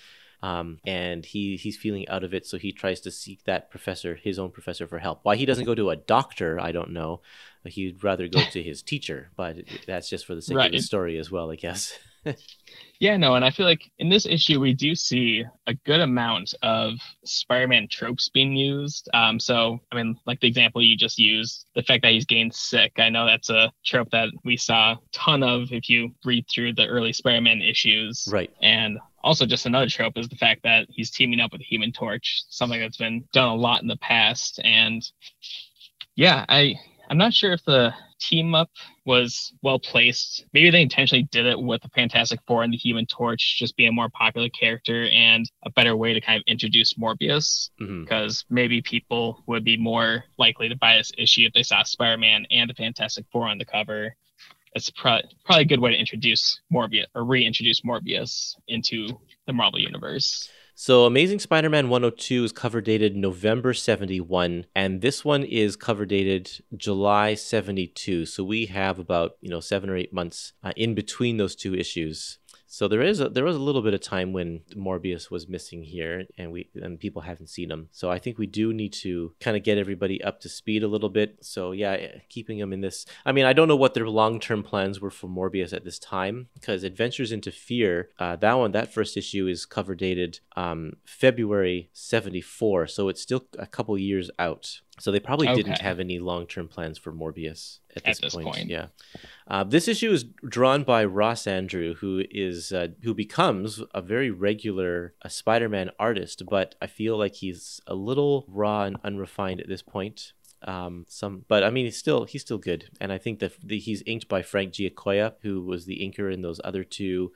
um, and he he's feeling out of it, so he tries to seek that professor, his own professor, for help. Why he doesn't go to a doctor, I don't know. He'd rather go to his teacher, but that's just for the sake right. of the story as well, I guess. yeah, no, and I feel like in this issue we do see a good amount of Spider-Man tropes being used. Um, so I mean, like the example you just used, the fact that he's getting sick. I know that's a trope that we saw a ton of if you read through the early Spider-Man issues. Right. And also just another trope is the fact that he's teaming up with the Human Torch, something that's been done a lot in the past. And yeah, I I'm not sure if the team up was well placed. Maybe they intentionally did it with the Fantastic Four and the Human Torch just being a more popular character and a better way to kind of introduce Morbius. Mm-hmm. Because maybe people would be more likely to buy this issue if they saw Spider Man and the Fantastic Four on the cover it's pro- probably a good way to introduce Morbius or reintroduce Morbius into the Marvel universe. So, Amazing Spider Man 102 is cover dated November 71, and this one is cover dated July 72. So, we have about, you know, seven or eight months uh, in between those two issues. So there is a, there was a little bit of time when Morbius was missing here, and we and people haven't seen him. So I think we do need to kind of get everybody up to speed a little bit. So yeah, eh, keeping him in this. I mean, I don't know what their long term plans were for Morbius at this time because Adventures into Fear, uh, that one, that first issue is cover dated um, February '74, so it's still a couple years out. So they probably okay. didn't have any long term plans for Morbius at this, at this point. point. Yeah. Uh, this issue is drawn by Ross Andru, who is uh, who becomes a very regular uh, Spider-Man artist, but I feel like he's a little raw and unrefined at this point. Um, some, but I mean, he's still he's still good, and I think that the, he's inked by Frank Giacoia, who was the inker in those other two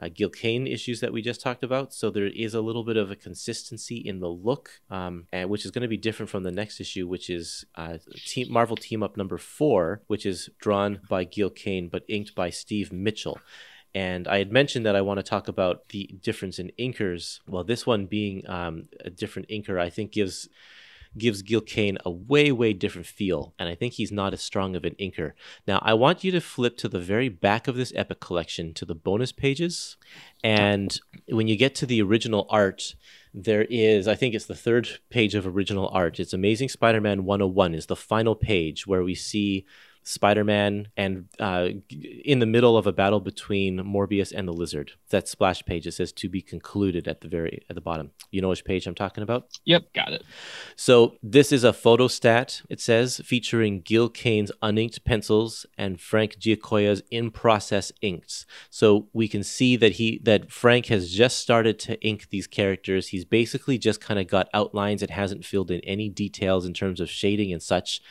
uh, Gil Kane issues that we just talked about. So there is a little bit of a consistency in the look, um, and which is going to be different from the next issue, which is uh, team, Marvel Team Up number four, which is drawn by Gil Kane but inked by Steve Mitchell. And I had mentioned that I want to talk about the difference in inkers. Well, this one being um, a different inker, I think gives gives Gil Kane a way, way different feel, and I think he's not as strong of an inker. Now, I want you to flip to the very back of this Epic collection to the bonus pages, and when you get to the original art, there is, I think it's the third page of original art. It's Amazing Spider Man 101 is the final page where we see Spider-Man and uh, in the middle of a battle between Morbius and the Lizard. That splash page it says to be concluded at the very at the bottom. You know which page I'm talking about? Yep, got it. So this is a photostat. It says featuring Gil Kane's uninked pencils and Frank Giacoia's in-process inks. So we can see that he that Frank has just started to ink these characters. He's basically just kind of got outlines. It hasn't filled in any details in terms of shading and such.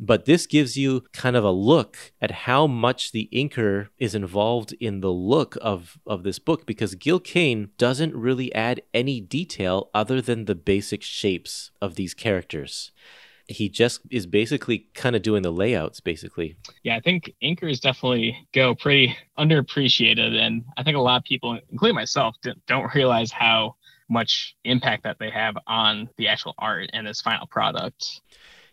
But this gives you kind of a look at how much the inker is involved in the look of, of this book because Gil Kane doesn't really add any detail other than the basic shapes of these characters. He just is basically kind of doing the layouts, basically. Yeah, I think inkers definitely go pretty underappreciated. And I think a lot of people, including myself, don't realize how much impact that they have on the actual art and this final product.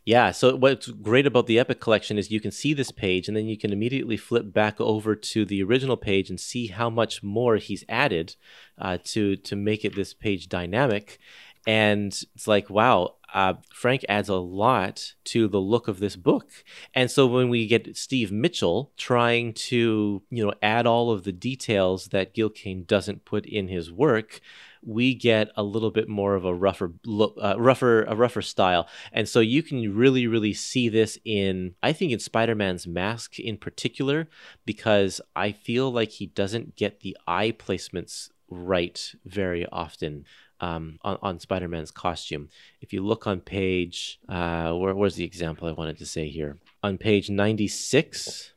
Yeah, so what's great about the Epic collection is you can see this page and then you can immediately flip back over to the original page and see how much more he's added uh, to to make it this page dynamic. And it's like, wow, uh, Frank adds a lot to the look of this book. And so when we get Steve Mitchell trying to, you know, add all of the details that Gil Kane doesn't put in his work, we get a little bit more of a rougher look, uh, rougher, a rougher style. And so you can really, really see this in, I think, in Spider-Man's mask in particular, because I feel like he doesn't get the eye placements right very often. Um, on, on Spider-Man's costume. If you look on page, uh, where, where's the example I wanted to say here? On page 96,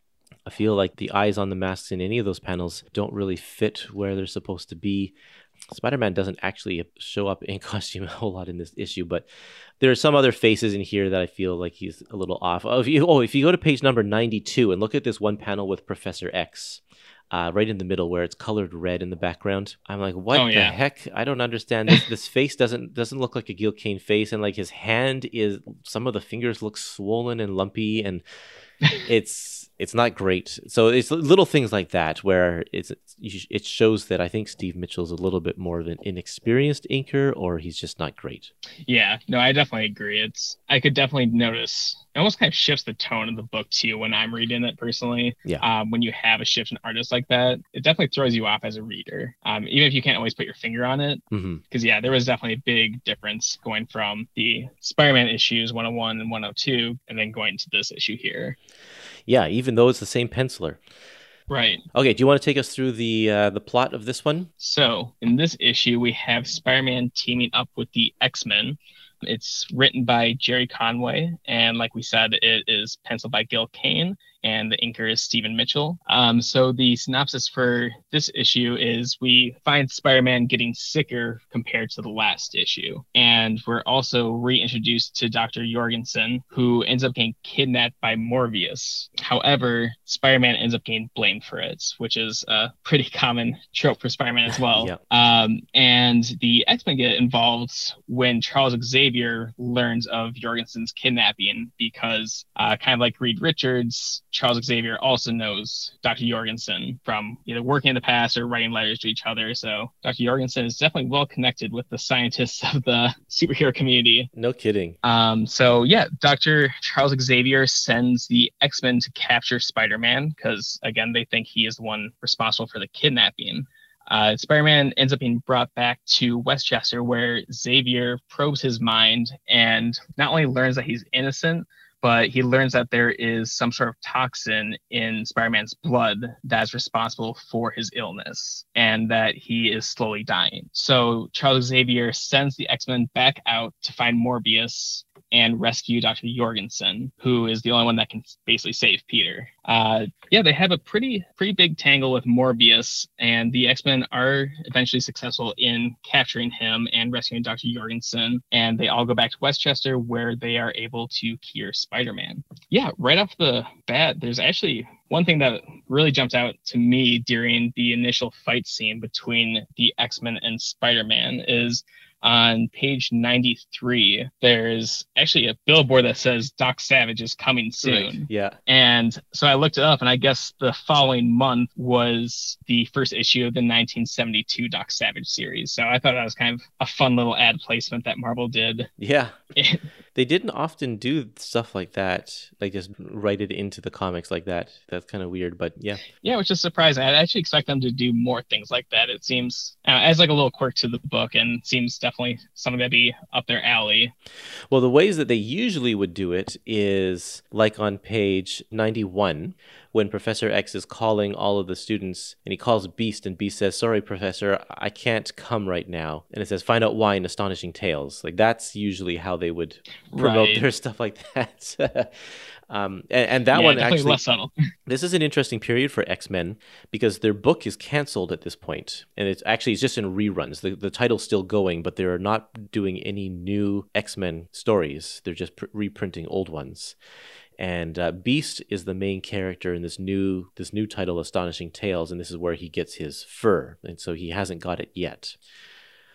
I feel like the eyes on the masks in any of those panels don't really fit where they're supposed to be. Spider-Man doesn't actually show up in costume a whole lot in this issue, but there are some other faces in here that I feel like he's a little off. Oh, if you, oh, if you go to page number 92 and look at this one panel with Professor X, uh, right in the middle where it's colored red in the background. I'm like, what oh, the yeah. heck? I don't understand. This, this face doesn't doesn't look like a Gil Kane face, and like his hand is some of the fingers look swollen and lumpy, and it's it's not great. So it's little things like that where it's it shows that I think Steve Mitchell's a little bit more of an inexperienced inker, or he's just not great. Yeah, no, I definitely agree. It's I could definitely notice. It almost kind of shifts the tone of the book too when I'm reading it personally. Yeah. Um, when you have a shift in artist like that, it definitely throws you off as a reader. Um, even if you can't always put your finger on it. Because mm-hmm. yeah, there was definitely a big difference going from the Spider-Man issues 101 and 102, and then going to this issue here. Yeah, even though it's the same penciler. Right. Okay. Do you want to take us through the uh, the plot of this one? So in this issue, we have Spider-Man teaming up with the X-Men. It's written by Gerry Conway, and like we said, it is penciled by Gil Kane and the inker is Stephen Mitchell. Um, so the synopsis for this issue is we find Spider-Man getting sicker compared to the last issue, and we're also reintroduced to Dr. Jorgensen, who ends up getting kidnapped by Morbius. However, Spider-Man ends up getting blamed for it, which is a pretty common trope for Spider-Man as well. yeah. um, and the X-Men get involved when Charles Xavier learns of Jorgensen's kidnapping because, uh, kind of like Reed Richards, Charles Xavier also knows Dr. Jorgensen from either working in the past or writing letters to each other. So Dr. Jorgensen is definitely well connected with the scientists of the superhero community. No kidding. Um, so yeah, Dr. Charles Xavier sends the X-Men to capture Spider-Man because again, they think he is the one responsible for the kidnapping. Uh, Spider-Man ends up being brought back to Westchester, where Xavier probes his mind and not only learns that he's innocent, but he learns that there is some sort of toxin in Spider-Man's blood that's responsible for his illness and that he is slowly dying. So Charles Xavier sends the X-Men back out to find Morbius and rescue Dr. Jorgensen, who is the only one that can basically save Peter. Uh, yeah, they have a pretty pretty big tangle with Morbius, and the X Men are eventually successful in capturing him and rescuing Dr. Jorgensen. And they all go back to Westchester, where they are able to cure Spider Man. Yeah, right off the bat, there's actually one thing that really jumped out to me during the initial fight scene between the X Men and Spider Man is on page 93, there's actually a billboard that says Doc Savage is coming soon. Right. Yeah. And so I looked it up, and I guess the following month was the first issue of the 1972 Doc Savage series. So I thought that was kind of a fun little ad placement that Marvel did. Yeah. They didn't often do stuff like that, like just write it into the comics like that. That's kind of weird, but yeah. Yeah, which is surprising. I actually expect them to do more things like that. It seems uh, as like a little quirk to the book, and seems definitely something that'd be up their alley. Well, the ways that they usually would do it is like on page 91 when Professor X is calling all of the students and he calls Beast and Beast says, Sorry, Professor, I can't come right now. And it says, Find out why in Astonishing Tales. Like that's usually how they would promote Right. their stuff like that. um, and, and that Yeah, one actually. less subtle. This is an interesting period for X Men because their book is canceled at this point, and it's actually it's just in reruns. The the title's still going, but they're not doing any new X Men stories. They're just pr- reprinting old ones. And uh, Beast is the main character in this new this new title, Astonishing Tales, and this is where he gets his fur, and so he hasn't got it yet.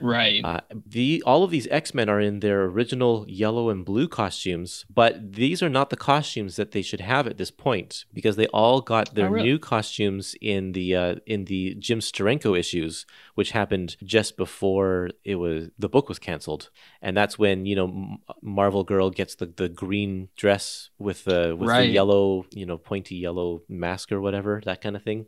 Right. Uh, the all of these X Men are in their original yellow and blue costumes, but these are not the costumes that they should have at this point because they all got their Oh, really? new costumes in the uh, in the Jim Steranko issues, which happened just before it was the book was canceled, and that's when you know M- Marvel Girl gets the, the green dress with the with the yellow you know pointy yellow mask or whatever that kind of thing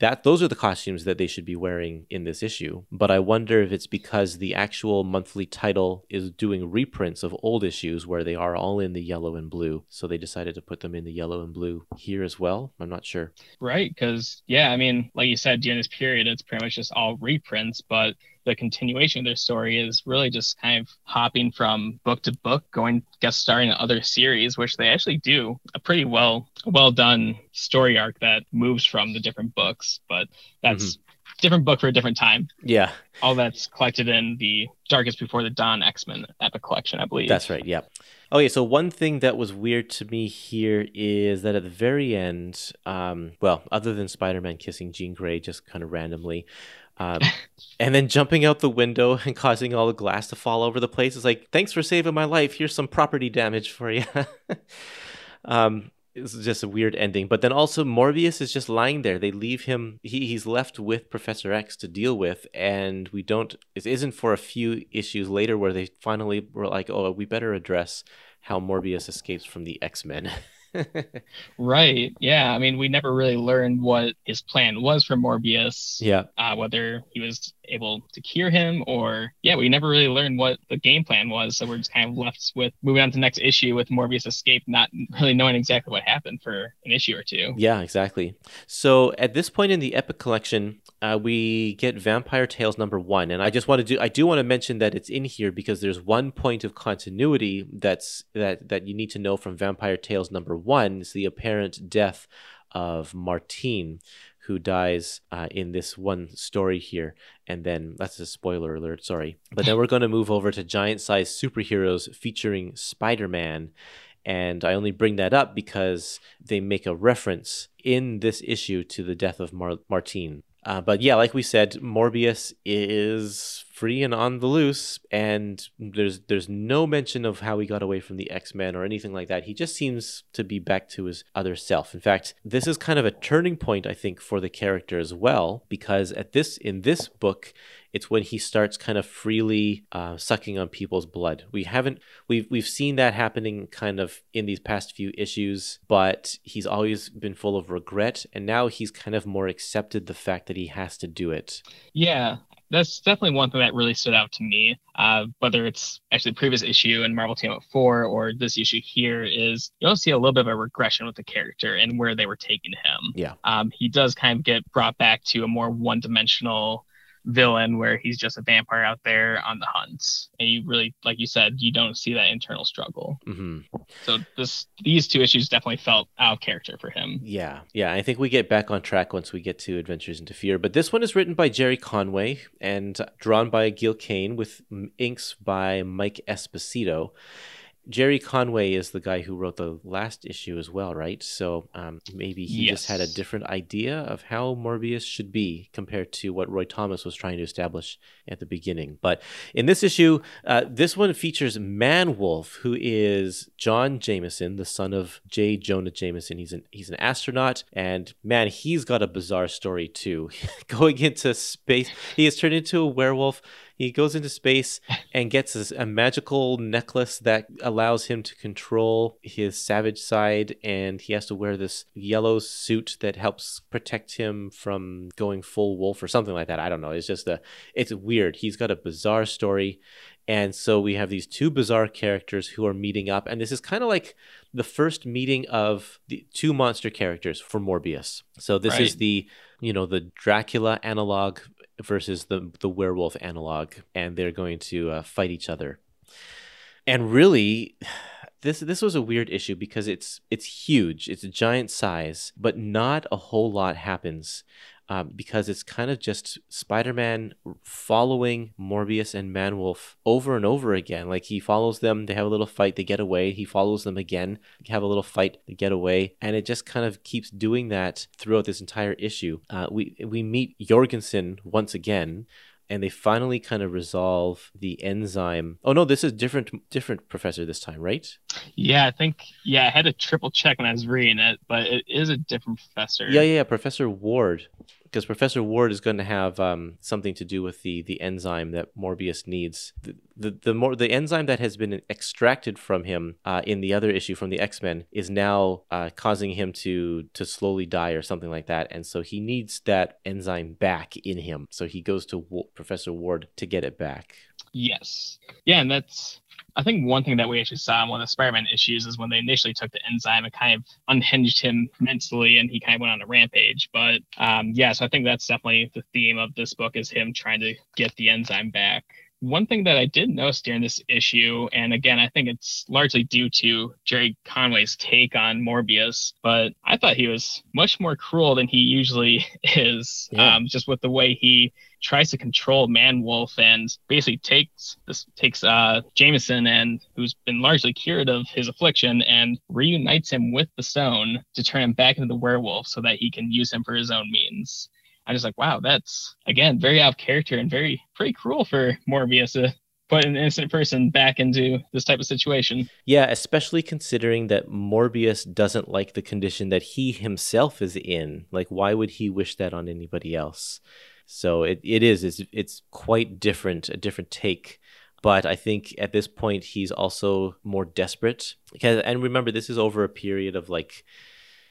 that those are the costumes that they should be wearing in this issue. But i wonder if it's because the actual monthly title is doing reprints of old issues where they are all in the yellow and blue. So they decided to put them in the yellow and blue here as well. I'm not sure. Right, because yeah, I mean, like you said, during this period, it's pretty much just all reprints, but the continuation of their story is really just kind of hopping from book to book, going guest starring in other series, which they actually do a pretty well well done story arc that moves from the different books. But that's different book for a different time. yeah All that's collected in the Darkest Before the Dawn X Men Epic Collection, I believe. That's right. Yeah. Okay. So one thing that was weird to me here is that at the very end, um, well, other than Spider-Man kissing Jean Grey just kind of randomly, um, and then jumping out the window and causing all the glass to fall over the place, is like, thanks for saving my life. Here's some property damage for you. um, it's just a weird ending. But then also Morbius is just lying there. They leave him. He, he's left with Professor X to deal with, and we don't. It isn't for a few issues later where they finally were like, "Oh, we better address how Morbius escapes from the X Men." Right. Yeah. I mean, we never really learned what his plan was for Morbius. yeah, uh, whether he was able to cure him or yeah we never really learned what the game plan was so we're just kind of left with moving on to the next issue with morbius escape not really knowing exactly what happened for an issue or two yeah, exactly. So at this point in the Epic Collection, uh, we get Vampire Tales number one, and I just want to do. I do want to mention that it's in here because there's one point of continuity that's that that you need to know from Vampire Tales number one is the apparent death of Martine, who dies uh, in this one story here. And then that's a spoiler alert, sorry. But then we're going to move over to giant sized superheroes featuring Spider Man. And I only bring that up because they make a reference in this issue to the death of Mar- Martine. Uh, but yeah, like we said, Morbius is free and on the loose, and there's there's no mention of how he got away from the X Men or anything like that. He just seems to be back to his other self. In fact, this is kind of a turning point, I think, for the character as well, because at this in this book, it's when he starts kind of freely uh, sucking on people's blood. We haven't we've we've seen that happening kind of in these past few issues, but he's always been full of regret, and now he's kind of more accepted the fact that he has to do it. yeah that's definitely one thing that really stood out to me uh, whether it's actually the previous issue in marvel team up 4 or this issue here is you don't see a little bit of a regression with the character and where they were taking him Yeah. um, he does kind of get brought back to a more one-dimensional villain where he's just a vampire out there on the hunt and you really like you said you don't see that internal struggle hmm so this these two issues definitely felt out of character for him Yeah, yeah. I think we get back on track once we get to Adventures into Fear. But this one is written by Gerry Conway and drawn by Gil Kane with inks by Mike Esposito. Gerry Conway is the guy who wrote the last issue as well, right? So um, maybe he just had a different idea of how Morbius should be compared to what Roy Thomas was trying to establish at the beginning. But in this issue, uh, this one features Man Wolf, who is John Jameson, the son of J. Jonah Jameson. He's an he's an astronaut, and man, he's got a bizarre story too. Going into space, he is turned into a werewolf. He goes into space and gets a, a magical necklace that allows him to control his savage side, and he has to wear this yellow suit that helps protect him from going full wolf or something like that. I don't know. It's just a, it's weird. He's got a bizarre story. And so we have these two bizarre characters who are meeting up, and this is kind of like the first meeting of the two monster characters for Morbius. So this Right. is the, you know, the Dracula analog versus the the werewolf analog, and they're going to uh, fight each other. And really, this this was a weird issue because it's it's huge, it's a giant size, but not a whole lot happens. Um, because it's kind of just Spider-Man following Morbius and Manwolf over and over again. Like he follows them, they have a little fight, they get away. He follows them again, they have a little fight, they get away, and it just kind of keeps doing that throughout this entire issue. Uh, we we meet Jorgensen once again, and they finally kind of resolve the enzyme. Oh no, this is different different professor this time, right? Yeah, I think yeah, I had to triple check when I was reading it, but it is a different professor. Yeah, yeah, yeah, Professor Ward. Because Professor Ward is going to have um, something to do with the, the enzyme that Morbius needs. The, the the more the enzyme that has been extracted from him uh, in the other issue from the X Men is now uh, causing him to to slowly die or something like that, and so he needs that enzyme back in him. So he goes to Professor Ward to get it back. Yes. Yeah, and that's I think one thing that we actually saw in one of the Spider-Man issues is when they initially took the enzyme, it kind of unhinged him mentally, and he kind of went on a rampage. But um, yeah, so I think that's definitely the theme of this book is him trying to get the enzyme back. One thing that I did notice during this issue, and again, I think it's largely due to Gerry Conway's take on Morbius, but I thought he was much more cruel than he usually is, Yeah. um, just with the way he tries to control Man Wolf and basically takes this takes uh Jameson and who's been largely cured of his affliction and reunites him with the stone to turn him back into the werewolf so that he can use him for his own means. I'm just like, wow, that's again very out of character and very pretty cruel for Morbius to put an innocent person back into this type of situation. Yeah, especially considering that Morbius doesn't like the condition that he himself is in. Like, why would he wish that on anybody else? So it, it is, it's, it's quite different, a different take. But I think at this point, he's also more desperate. Because, and remember, this is over a period of like,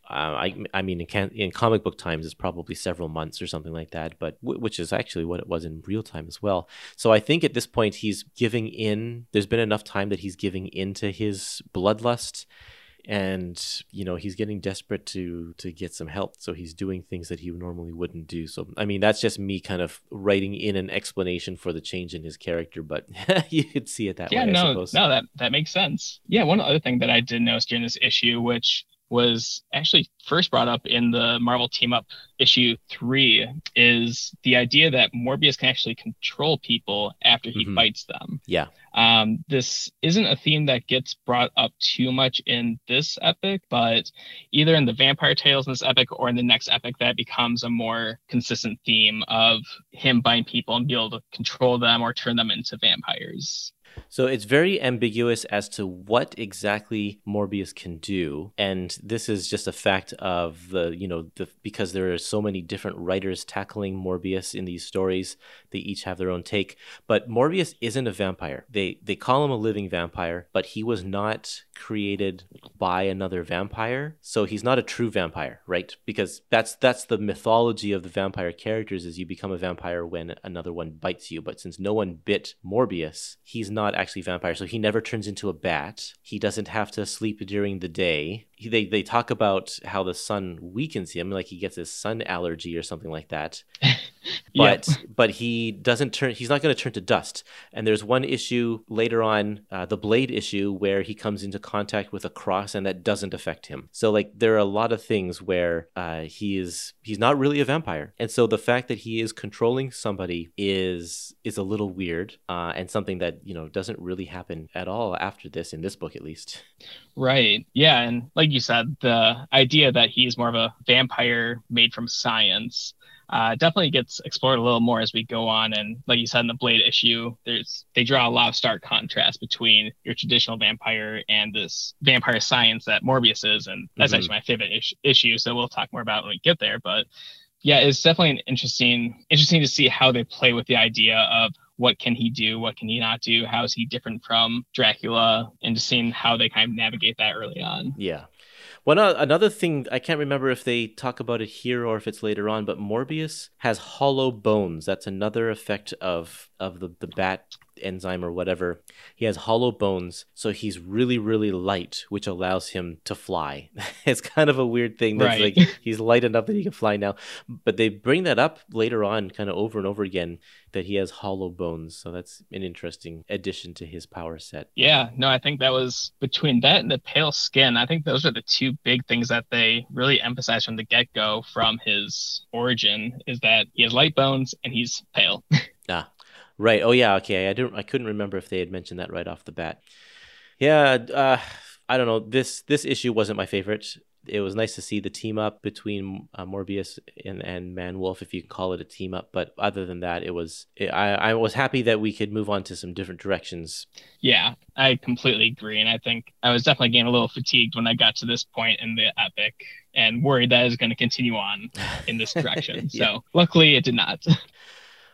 uh, I, I mean, in, can, in comic book times, it's probably several months or something like that, but w- which is actually what it was in real time as well. So I think at this point, he's giving in. There's been enough time that he's giving into his bloodlust, and you know he's getting desperate to to get some help. So he's doing things that he normally wouldn't do. So I mean, that's just me kind of writing in an explanation for the change in his character, but you could see it that yeah, way. No, no, that that makes sense. Yeah, one other thing that I did notice during this issue, which was actually first brought up in the Marvel Team Up issue three, is the idea that Morbius can actually control people after he Mhm. fights them. Yeah. Um, this isn't a theme that gets brought up too much in this epic, but either in the vampire tales in this epic or in the next epic, that becomes a more consistent theme of him buying people and be able to control them or turn them into vampires. So it's very ambiguous as to what exactly Morbius can do, and this is just a fact of the you know the because there are so many different writers tackling Morbius in these stories. They each have their own take, but Morbius isn't a vampire. They they call him a living vampire, but he was not created by another vampire, so he's not a true vampire, right? Because that's that's the mythology of the vampire characters is you become a vampire when another one bites you, but since no one bit Morbius, he's not actually vampire. So he never turns into a bat. He doesn't have to sleep during the day. He, they they talk about how the sun weakens him, like he gets a sun allergy or something like that. But but he doesn't turn. He's not going to turn to dust. And there's one issue later on, uh, the Blade issue, where he comes into contact with a cross, and that doesn't affect him. So like there are a lot of things where uh, he is he's not really a vampire, and so the fact that he is controlling somebody is is a little weird, uh, and something that you know doesn't really happen at all after this in this book at least. Right. Yeah. And like you said, the idea that he's more of a vampire made from science uh, definitely gets explored a little more as we go on. And like you said in the Blade issue, there's they draw a lot of stark contrast between your traditional vampire and this vampire science that Morbius is. And that's Mhm. actually my favorite is- issue. So we'll talk more about when we get there. But yeah, it's definitely an interesting interesting to see how they play with the idea of what can he do, what can he not do, how is he different from Dracula, and just seeing how they kind of navigate that early on. Yeah. One uh, another thing I can't remember if they talk about it here or if it's later on, but Morbius has hollow bones. That's another effect of of the the bat enzyme or whatever. He has hollow bones, so he's really really light, which allows him to fly. it's kind of a weird thing that's Right. like he's light enough that he can fly now, but they bring that up later on kind of over and over again that he has hollow bones. So that's an interesting addition to his power set. Yeah, no, I think that was between that and the pale skin. I think those are the two big things that they really emphasize from the get go from his origin is that he has light bones and he's pale. Right. Oh yeah. Okay. I don't. I couldn't remember if they had mentioned that right off the bat. Yeah. Uh, I don't know. This this issue wasn't my favorite. It was nice to see the team up between uh, Morbius and and Man Wolf, if you can call it a team up. But other than that, it was. It, I I was happy that we could move on to some different directions. yeah, I completely agree. And I think I was definitely getting a little fatigued when I got to this point in the epic and worried that it was going to continue on in this direction. Yeah. So luckily it did not.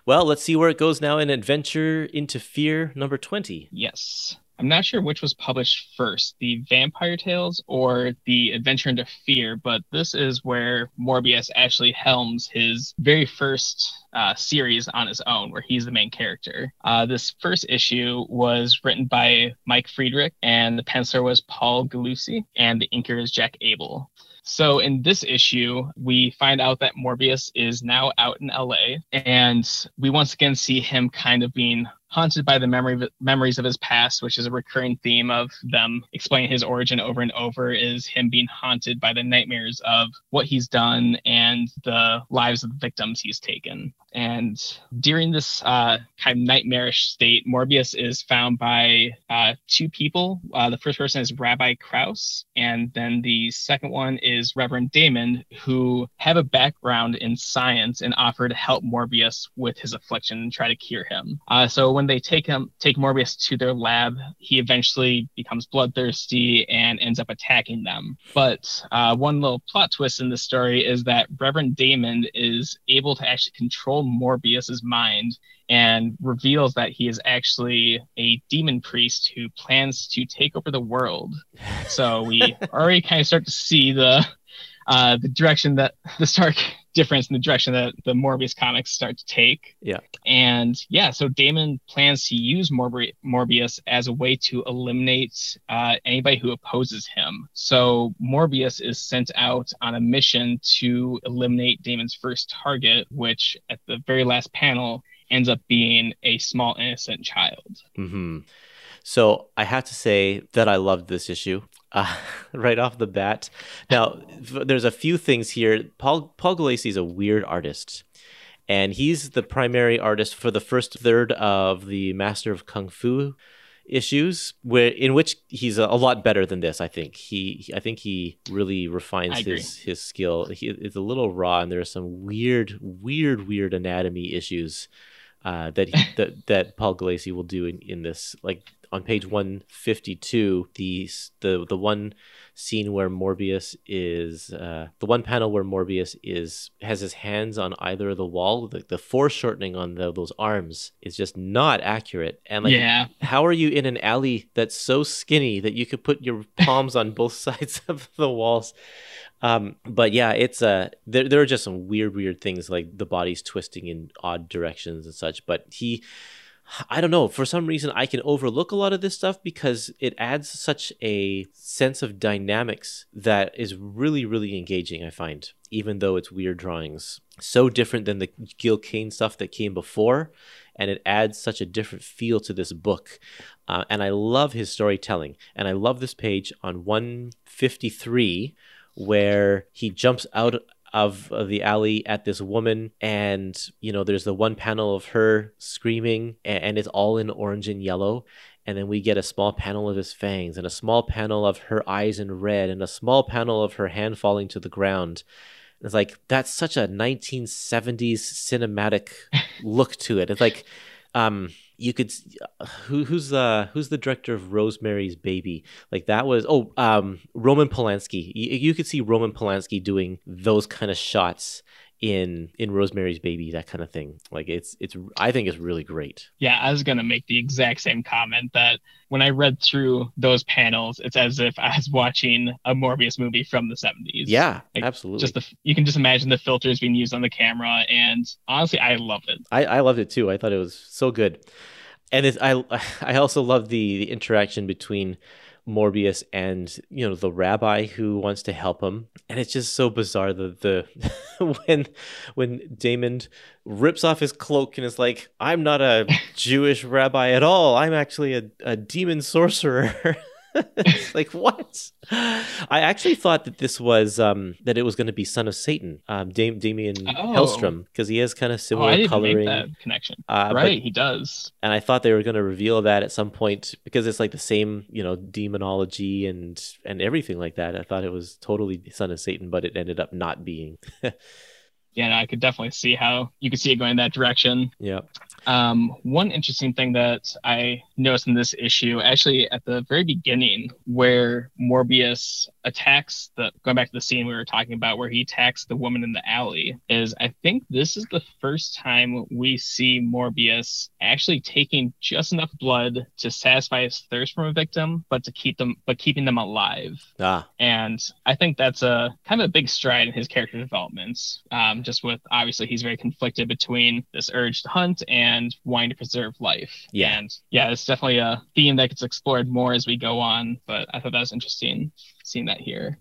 Well, let's see where it goes now in Adventure into Fear number twenty. yes. I'm not sure which was published first, the Vampire Tales or the Adventure into Fear, but this is where Morbius actually helms his very first uh, series on his own, where he's the main character. Uh, this first issue was written by Mike Friedrich, and the penciler was Paul Gulacy, and the inker is Jack Abel. So in this issue, we find out that Morbius is now out in LA, and we once again see him kind of being haunted by the memory memories of his past, which is a recurring theme of them explaining his origin over and over, is him being haunted by the nightmares of what he's done and the lives of the victims he's taken. And during this uh, kind of nightmarish state, Morbius is found by uh, two people. Uh, the first person is Rabbi Kraus, and then the second one is Reverend Daemond, who have a background in science and offer to help Morbius with his affliction and try to cure him. Uh, so when they take him, take Morbius to their lab, he eventually becomes bloodthirsty and ends up attacking them. But uh, one little plot twist in the story is that Reverend Daemond is able to actually control Morbius's mind and reveals that he is actually a demon priest who plans to take over the world. So we already kind of start to see the uh, the direction that the stark difference in the direction that the Morbius comics start to take. Yeah. And yeah, so Daemond plans to use Morbi- Morbius as a way to eliminate uh, anybody who opposes him. So Morbius is sent out on a mission to eliminate Daemond's first target, which at the very last panel ends up being a small innocent child. hmm So I have to say that I loved this issue uh, right off the bat. Now, there's a few things here. Paul Paul Gulacy is a weird artist, and he's the primary artist for the first third of the Master of Kung Fu issues where in which he's a, a lot better than this i think he, he- i think he really refines his his skill he, it's a little raw and there are some weird weird weird anatomy issues uh, that he, that that Paul Gulacy will do in, in this. Like on page one fifty two, the the the one scene where Morbius is uh, the one panel where Morbius is has his hands on either of the wall. The, the foreshortening on the, those arms is just not accurate. And like, yeah. how are you in an alley that's so skinny that you could put your palms on both sides of the walls? Um, but yeah, it's uh, there, there are just some weird, weird things like the body's twisting in odd directions and such. But he, I don't know, for some reason, I can overlook a lot of this stuff because it adds such a sense of dynamics that is really, really engaging, I find, even though it's weird drawings. So different than the Gil Kane stuff that came before, and it adds such a different feel to this book. Uh, and I love his storytelling. And I love this page on 153 where he jumps out of of the alley at this woman and you know there's the one panel of her screaming and, and it's all in orange and yellow. And then we get a small panel of his fangs and a small panel of her eyes in red and a small panel of her hand falling to the ground. It's like that's such a 1970s cinematic look to it. It's like um you could who who's uh who's the director of Rosemary's Baby? Like that was oh um Roman Polanski. You, you could see Roman Polanski doing those kind of shots in in Rosemary's Baby, that kind of thing. Like it's it's I think it's really great. Yeah, I was gonna make the exact same comment that when I read through those panels, it's as if I was watching a Morbius movie from the 70s. Yeah, Like, absolutely. Just the you can just imagine the filters being used on the camera, and honestly, I loved it. I, I loved it too. I thought it was so good, and it's, I I also love the, the interaction between Morbius and you know the rabbi who wants to help him, and it's just so bizarre. The the when when Daemond rips off his cloak and is like, "I'm not a Jewish rabbi at all. I'm actually a, a demon sorcerer." like what? I actually thought that this was um that it was going to be Son of Satan, um Dam- Damien Oh. Hellstrom, because he has kind of Oh, similar I didn't coloring. make that connection. Uh, but- right, he does. and I thought they were going to reveal that at some point because it's like the same, you know, demonology and and everything like that. I thought it was totally Son of Satan, but it ended up not being. Yeah, no, I could definitely see how you could see it going that direction. yeah. Um, one interesting thing that I noticed in this issue, actually at the very beginning, where Morbius attacks the going back to the scene we were talking about, where he attacks the woman in the alley, is I think this is the first time we see Morbius actually taking just enough blood to satisfy his thirst from a victim, but to keep them but keeping them alive. Ah, And I think that's a kind of a big stride in his character developments. Um, just with obviously he's very conflicted between this urge to hunt and wanting to preserve life. Yeah. And yeah, it's definitely a theme that gets explored more as we go on. But I thought that was interesting seeing that here.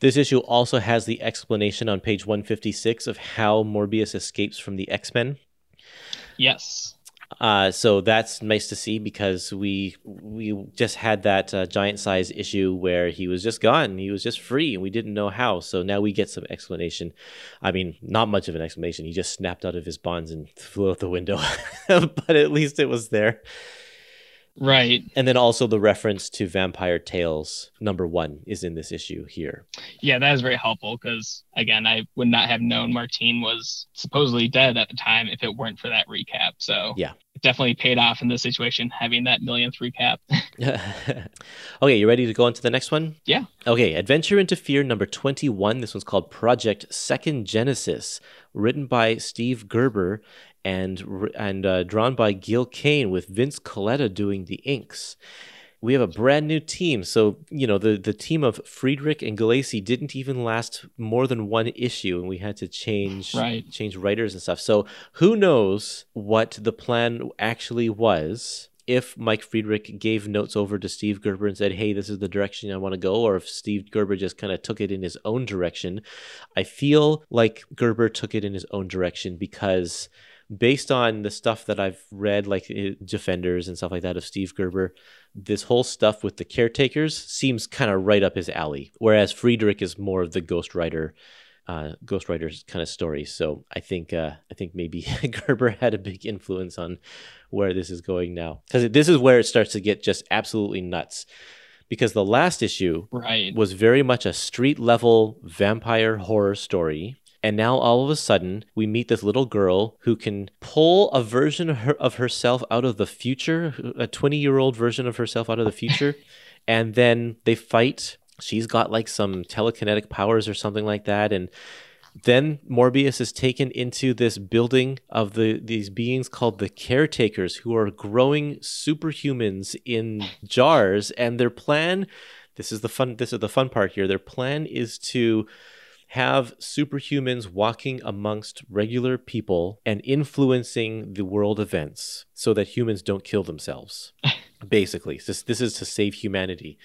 this issue also has the explanation on page 156 of how Morbius escapes from the X Men. Yes. Uh, so that's nice to see because we we just had that uh, giant size issue where he was just gone, he was just free, and we didn't know how. So now we get some explanation. I mean, not much of an explanation. He just snapped out of his bonds and flew out the window, but at least it was there. Right. And then also the reference to Vampire Tales number one is in this issue here. Yeah, that is very helpful because again, I would not have known Martine was supposedly dead at the time if it weren't for that recap. So Yeah. it definitely paid off in this situation having that millionth recap. okay, you ready to go on to the next one? Yeah. Okay, Adventure into Fear number 21. This one's called Project Second Genesis, written by Steve Gerber and and uh, drawn by Gil Kane with Vince Colletta doing the inks. We have a brand new team. So, you know, the, the team of Friedrich and Gulacy didn't even last more than one issue, and we had to change Right. change writers and stuff. So, who knows what the plan actually was? If Mike Friedrich gave notes over to Steve Gerber and said, "Hey, this is the direction I want to go," or if Steve Gerber just kind of took it in his own direction, I feel like Gerber took it in his own direction because based on the stuff that I've read, like uh, Defenders and stuff like that of Steve Gerber, this whole stuff with the caretakers seems kind of right up his alley. Whereas Friedrich is more of the Ghost Rider, uh, Ghost Rider's kind of story. So I think uh, I think maybe Gerber had a big influence on where this is going now, because this is where it starts to get just absolutely nuts. Because the last issue right. was very much a street level vampire horror story. And now all of a sudden, we meet this little girl who can pull a version of, her, of herself out of the future, a 20 year old version of herself out of the future. and then they fight. She's got like some telekinetic powers or something like that. And then Morbius is taken into this building of the these beings called the caretakers who are growing superhumans in jars and their plan this is the fun this is the fun part here their plan is to have superhumans walking amongst regular people and influencing the world events so that humans don't kill themselves basically. This, this is to save humanity.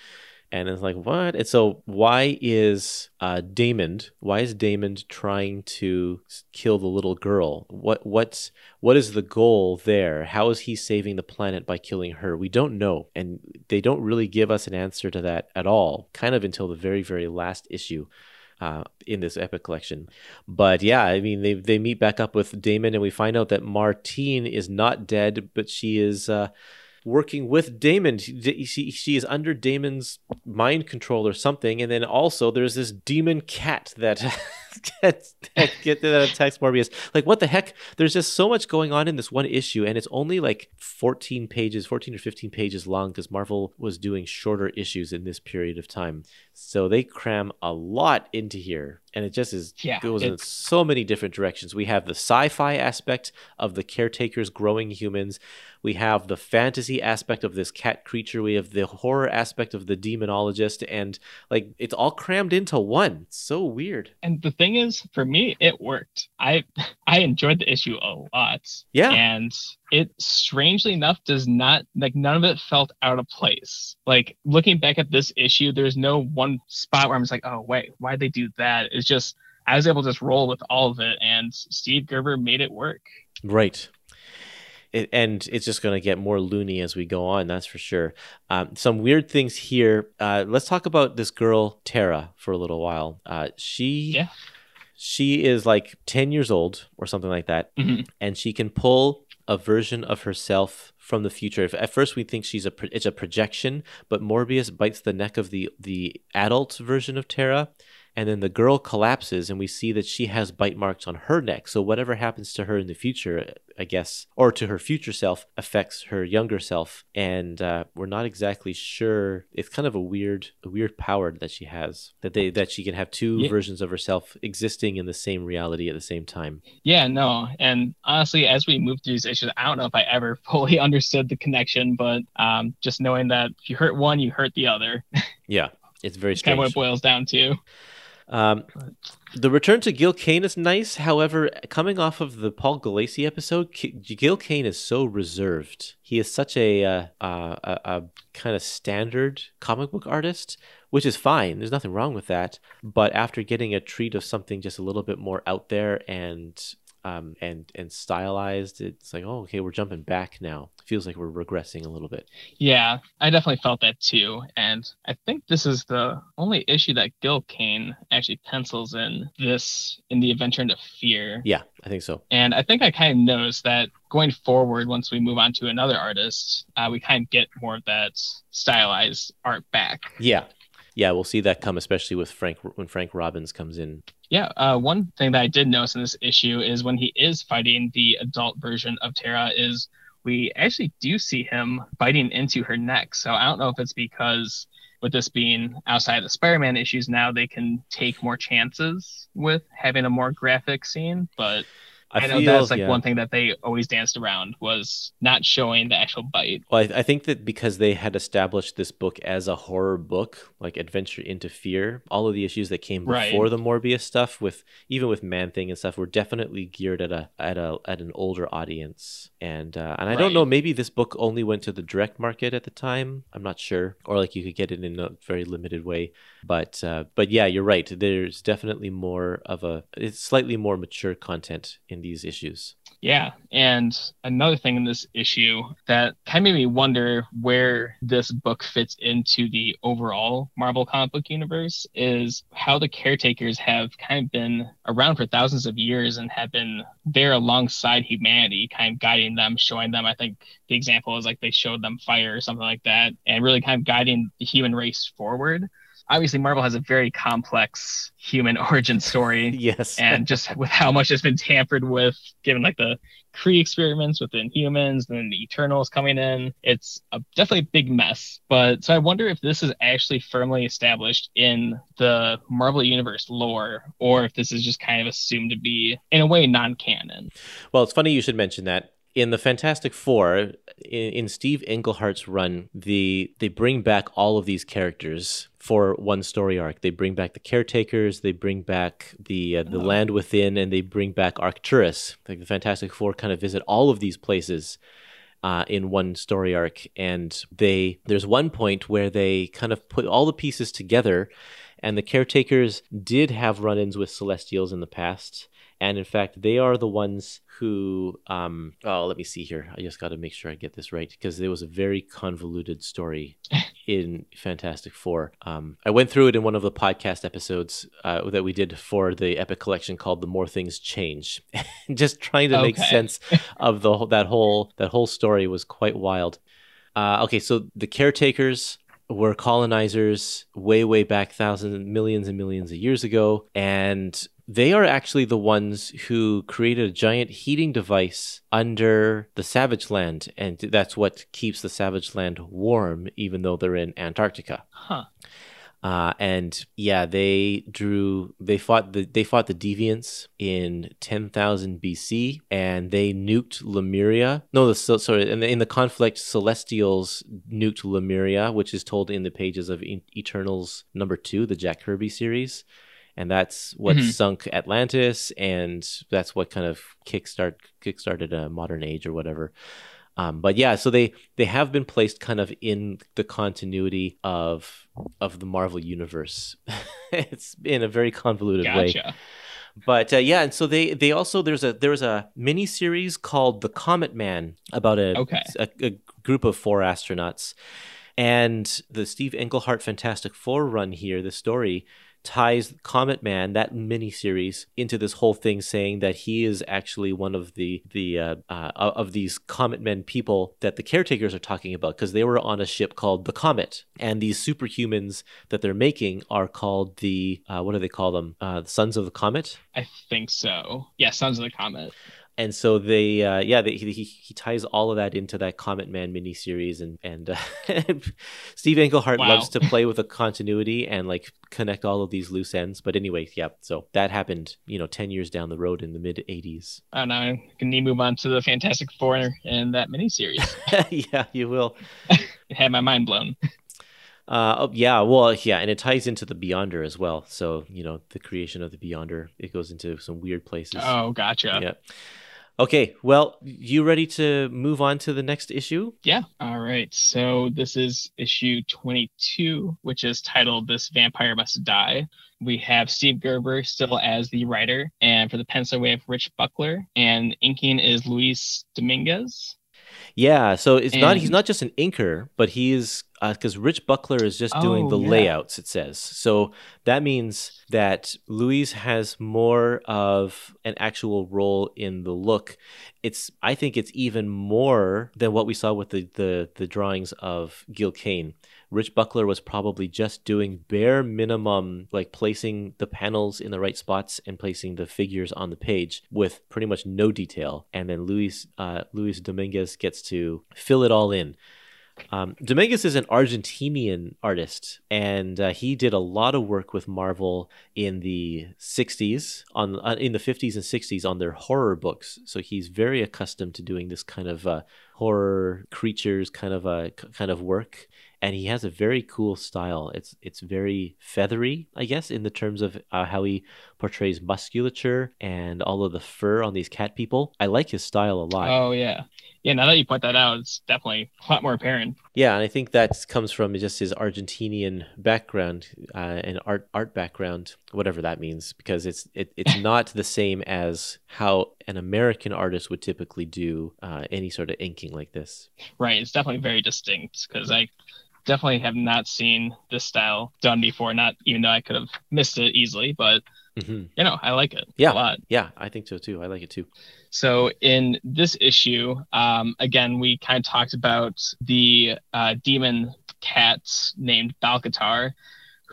And it's like what? And so why is uh Daemond why is Daemond trying to kill the little girl? What what's what is the goal there? How is he saving the planet by killing her? We don't know. And they don't really give us an answer to that at all kind of until the very very last issue uh, in this epic collection. But yeah, I mean, they they meet back up with Daemond, and we find out that Martine is not dead, but she is uh, working with Daemond. She, she she is under Daemond's mind control or something, and then also there's this demon cat that that, that, get, that attacks Morbius. Like, what the heck? There's just so much going on in this one issue, and it's only like 14 pages, 14 or 15 pages long because Marvel was doing shorter issues in this period of time. So they cram a lot into here. and it just is Yeah, goes in so many different directions. We have the sci-fi aspect of the caretakers growing humans. We have the fantasy aspect of this cat creature. We have the horror aspect of the demonologist, and like it's all crammed into one. It's so weird. And the thing is, for me, it worked. I I enjoyed the issue a lot. Yeah. And it strangely enough does not like none of it felt out of place. Like looking back at this issue, there's no one spot where I'm just like, oh wait, why'd they do that? It's just I was able to just roll with all of it and Steve Gerber made it work. Right. It, and it's just going to get more loony as we go on, that's for sure. Um, some weird things here. Uh, let's talk about this girl, Tara, for a little while. Uh, she. Yeah. She is like 10 years old or something like that, Mhm. and she can pull a version of herself from the future. If, at first, we think she's a pro- it's a projection, but Morbius bites the neck of the the adult version of Tara, and then the girl collapses, and we see that she has bite marks on her neck. So whatever happens to her in the future, I guess, or to her future self, affects her younger self, and uh, we're not exactly sure. It's kind of a weird, a weird power that she has that they that she can have two Yeah. versions of herself existing in the same reality at the same time. Yeah, no. And honestly, as we move through these issues, I don't know if I ever fully understood the connection, but um, just knowing that if you hurt one, you hurt the other. Yeah, it's very It's kind of what it boils down to. Um, the return to Gil Kane is nice. However, coming off of the Paul Gulacy episode, K- Gil Kane is so reserved. He is such a uh, uh, a, a kind of standard comic book artist, which is fine. There's nothing wrong with that. But after getting a treat of something just a little bit more out there and um, and and stylized, it's like, oh, okay, we're jumping back now. It Feels like we're regressing a little bit. Yeah, I definitely felt that too. And I think this is the only issue that Gil Kane actually pencils in this in the Adventure into Fear. Yeah, I think so. And I think I kind of noticed that going forward, once we move on to another artist, uh, we kind of get more of that stylized art back. Yeah, yeah, we'll see that come, especially with Frank when Frank Robbins comes in. Yeah, uh, one thing that I did notice in this issue is when he is fighting the adult version of Tara, is we actually do see him biting into her neck. So I don't know if it's because with this being outside the Spider-Man issues now, they can take more chances with having a more graphic scene. But I, know that's like yeah. one thing that they always danced around was not showing the actual bite. Well, I, I think that because they had established this book as a horror book, like Adventure into Fear, all of the issues that came Right. before the Morbius stuff, with even with Man Thing and stuff, were definitely geared at a at a at an older audience. And uh, and I don't know, maybe this book only went to the direct market at the time. I'm not sure, or like you could get it in a very limited way. But uh, but yeah, you're right. There's definitely more of a it's slightly more mature content in these issues. Yeah, and another thing in this issue that kind of made me wonder where this book fits into the overall Marvel comic book universe is how the caretakers have kind of been around for thousands of years and have been there alongside humanity, kind of guiding them, showing them. I think the example is like they showed them fire or something like that, and really kind of guiding the human race forward. Obviously, Marvel has a very complex human origin story Yes. and just with how much it's been tampered with, given like the Kree experiments within humans, then the Eternals coming in, it's a definitely a big mess. But so I wonder if this is actually firmly established in the Marvel Universe lore, or if this is just kind of assumed to be, in a way, non-canon. Well, it's funny you should mention that. In the Fantastic Four, in, in Steve Englehart's run, the they bring back all of these characters for one story arc. They bring back the caretakers, they bring back the uh, the Oh. land within, and they bring back Arcturus. Like the Fantastic Four kind of visit all of these places uh, in one story arc, and they there's one point where they kind of put all the pieces together, and the caretakers did have run-ins with Celestials in the past. And in fact, they are the ones who. Um, oh, let me see here. I just got to make sure I get this right because there was a very convoluted story in Fantastic Four. Um, I went through it in one of the podcast episodes uh, that we did for the Epic Collection called "The More Things Change," just trying to make sense of the whole- that whole that whole story was quite wild. Uh, okay, so the caretakers were colonizers way way back thousands millions and millions of years ago and they are actually the ones who created a giant heating device under the savage land and that's what keeps the savage land warm even though they're in antarctica Huh. Uh, and yeah, they drew. They fought the they fought the deviants in ten thousand BC, and they nuked Lemuria. No, the, sorry. In the, in the conflict, Celestials nuked Lemuria, which is told in the pages of Eternals number two, the Jack Kirby series and that's what mm-hmm. sunk Atlantis, and that's what kind of kickstart kickstarted a modern age or whatever. Um, but yeah, so they they have been placed kind of in the continuity of of the Marvel universe. it's in a very convoluted gotcha. way. But uh, yeah, and so they they also there's a there's a mini series called The Comet Man about a, okay. a, a group of four astronauts. And the Steve Englehart Fantastic Four run here, the story ties Comet Man, that miniseries, into this whole thing, saying that he is actually one of the the uh, uh, of these Comet Men people that the caretakers are talking about, because they were on a ship called the Comet, and these superhumans that they're making are called the uh, what do they call them? Uh, the Sons of the Comet. I think so. Yeah, Sons of the Comet and so they uh, yeah they, he, he ties all of that into that comet man miniseries and and uh, steve englehart wow. loves to play with the continuity and like connect all of these loose ends but anyway yeah so that happened you know 10 years down the road in the mid 80s oh now can you move on to the fantastic four and that miniseries yeah you will it had my mind blown uh, oh, yeah, well, yeah, and it ties into the Beyonder as well. So you know, the creation of the Beyonder, it goes into some weird places. Oh, gotcha. Yeah. Okay, well, you ready to move on to the next issue? Yeah. All right. So this is issue 22, which is titled This Vampire Must Die. We have Steve Gerber still as the writer, and for the pencil, we have Rich Buckler, and inking is Luis Dominguez. Yeah, so it's and... not he's not just an inker, but he's because uh, Rich Buckler is just doing oh, the yeah. layouts. It says so that means that Luis has more of an actual role in the look. It's I think it's even more than what we saw with the the, the drawings of Gil Kane. Rich Buckler was probably just doing bare minimum, like placing the panels in the right spots and placing the figures on the page with pretty much no detail. And then Luis uh, Luis Dominguez gets to fill it all in. Um, Dominguez is an Argentinian artist, and uh, he did a lot of work with Marvel in the '60s, on uh, in the '50s and '60s on their horror books. So he's very accustomed to doing this kind of uh, horror creatures kind of a kind of work and he has a very cool style. It's it's very feathery, I guess, in the terms of uh, how he portrays musculature and all of the fur on these cat people. I like his style a lot. Oh yeah, yeah. Now that you point that out, it's definitely a lot more apparent. Yeah, and I think that comes from just his Argentinian background uh, and art art background, whatever that means, because it's it, it's not the same as how an American artist would typically do uh, any sort of inking like this. Right. It's definitely very distinct because I definitely have not seen this style done before. Not even though I could have missed it easily, but mm-hmm. you know, I like it yeah. a lot. Yeah, I think so too. I like it too. So in this issue, um, again, we kind of talked about the uh, demon cat named Balkatar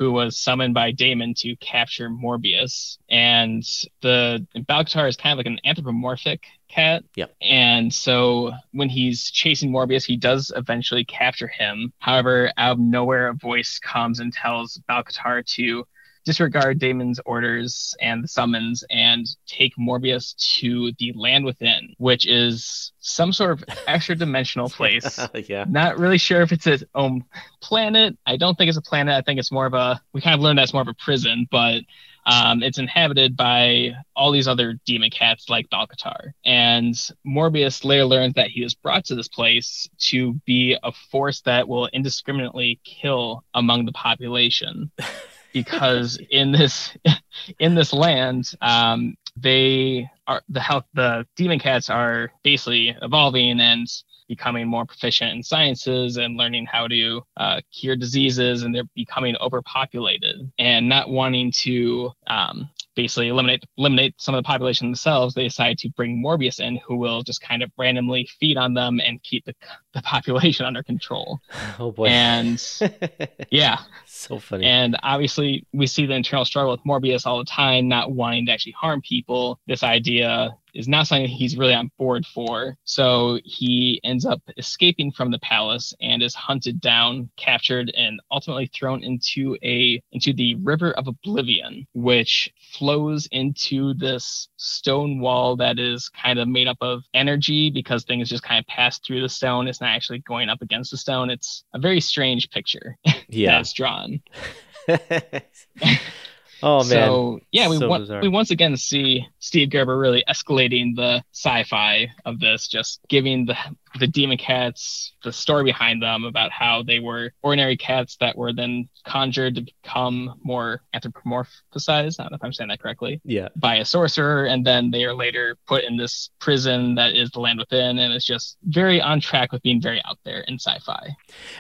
who was summoned by Daemond to capture Morbius. And the Balkatar is kind of like an anthropomorphic cat. Yeah. And so when he's chasing Morbius, he does eventually capture him. However, out of nowhere, a voice comes and tells Balkatar to disregard Daemond's orders and the summons and take Morbius to the land within, which is some sort of extra dimensional place. yeah. Not really sure if it's its own planet. I don't think it's a planet. I think it's more of a, we kind of learned that's more of a prison, but um, it's inhabited by all these other demon cats like Balkatar. And Morbius later learns that he was brought to this place to be a force that will indiscriminately kill among the population. because in this in this land um, they are the health the demon cats are basically evolving and becoming more proficient in sciences and learning how to uh, cure diseases and they're becoming overpopulated. And not wanting to um, basically eliminate eliminate some of the population themselves, they decide to bring Morbius in, who will just kind of randomly feed on them and keep the, the population under control. Oh boy! And yeah, so funny. And obviously, we see the internal struggle with Morbius all the time, not wanting to actually harm people. This idea is not something he's really on board for. So he ends up escaping from the palace and is hunted down, captured, and ultimately thrown into a into the River of Oblivion, which flows into this stone wall that is kind of made up of energy because things just kind of pass through the stone. It's not actually going up against the stone. It's a very strange picture Yeah. that's drawn. oh man. So yeah, we So want, we once again see Steve Gerber really escalating the sci-fi of this, just giving the the demon cats the story behind them about how they were ordinary cats that were then conjured to become more anthropomorphized. I don't know if I'm saying that correctly yeah. by a sorcerer, and then they are later put in this prison that is the land within, and it's just very on track with being very out there in sci-fi.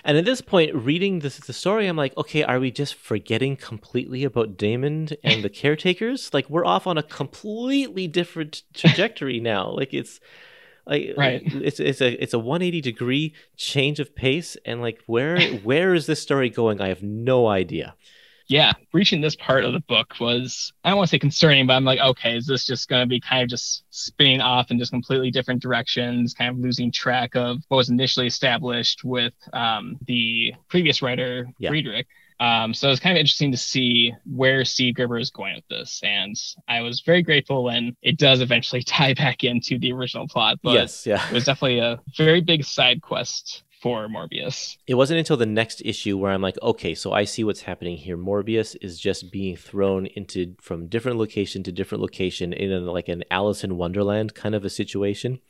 And at this point, reading this the story, I'm like, okay, are we just forgetting completely about Daemond and the caretakers? Like we're off on a completely different trajectory now. Like it's like Right. it's it's a it's a 180 degree change of pace and like where where is this story going? I have no idea. yeah, reaching this part of the book was, I don't want to say concerning, but I'm like, okay, is this just going to be kind of just spinning off in just completely different directions, kind of losing track of what was initially established with um, the previous writer, Yeah. Friedrich? Um, so it's kind of interesting to see where Steve Gerber is going with this. And I was very grateful when it does eventually tie back into the original plot. But yes, yeah. it was definitely a very big side quest for Morbius. It wasn't until the next issue where I'm like, okay, so I see what's happening here. Morbius is just being thrown into from different location to different location in a, like an Alice in Wonderland kind of a situation.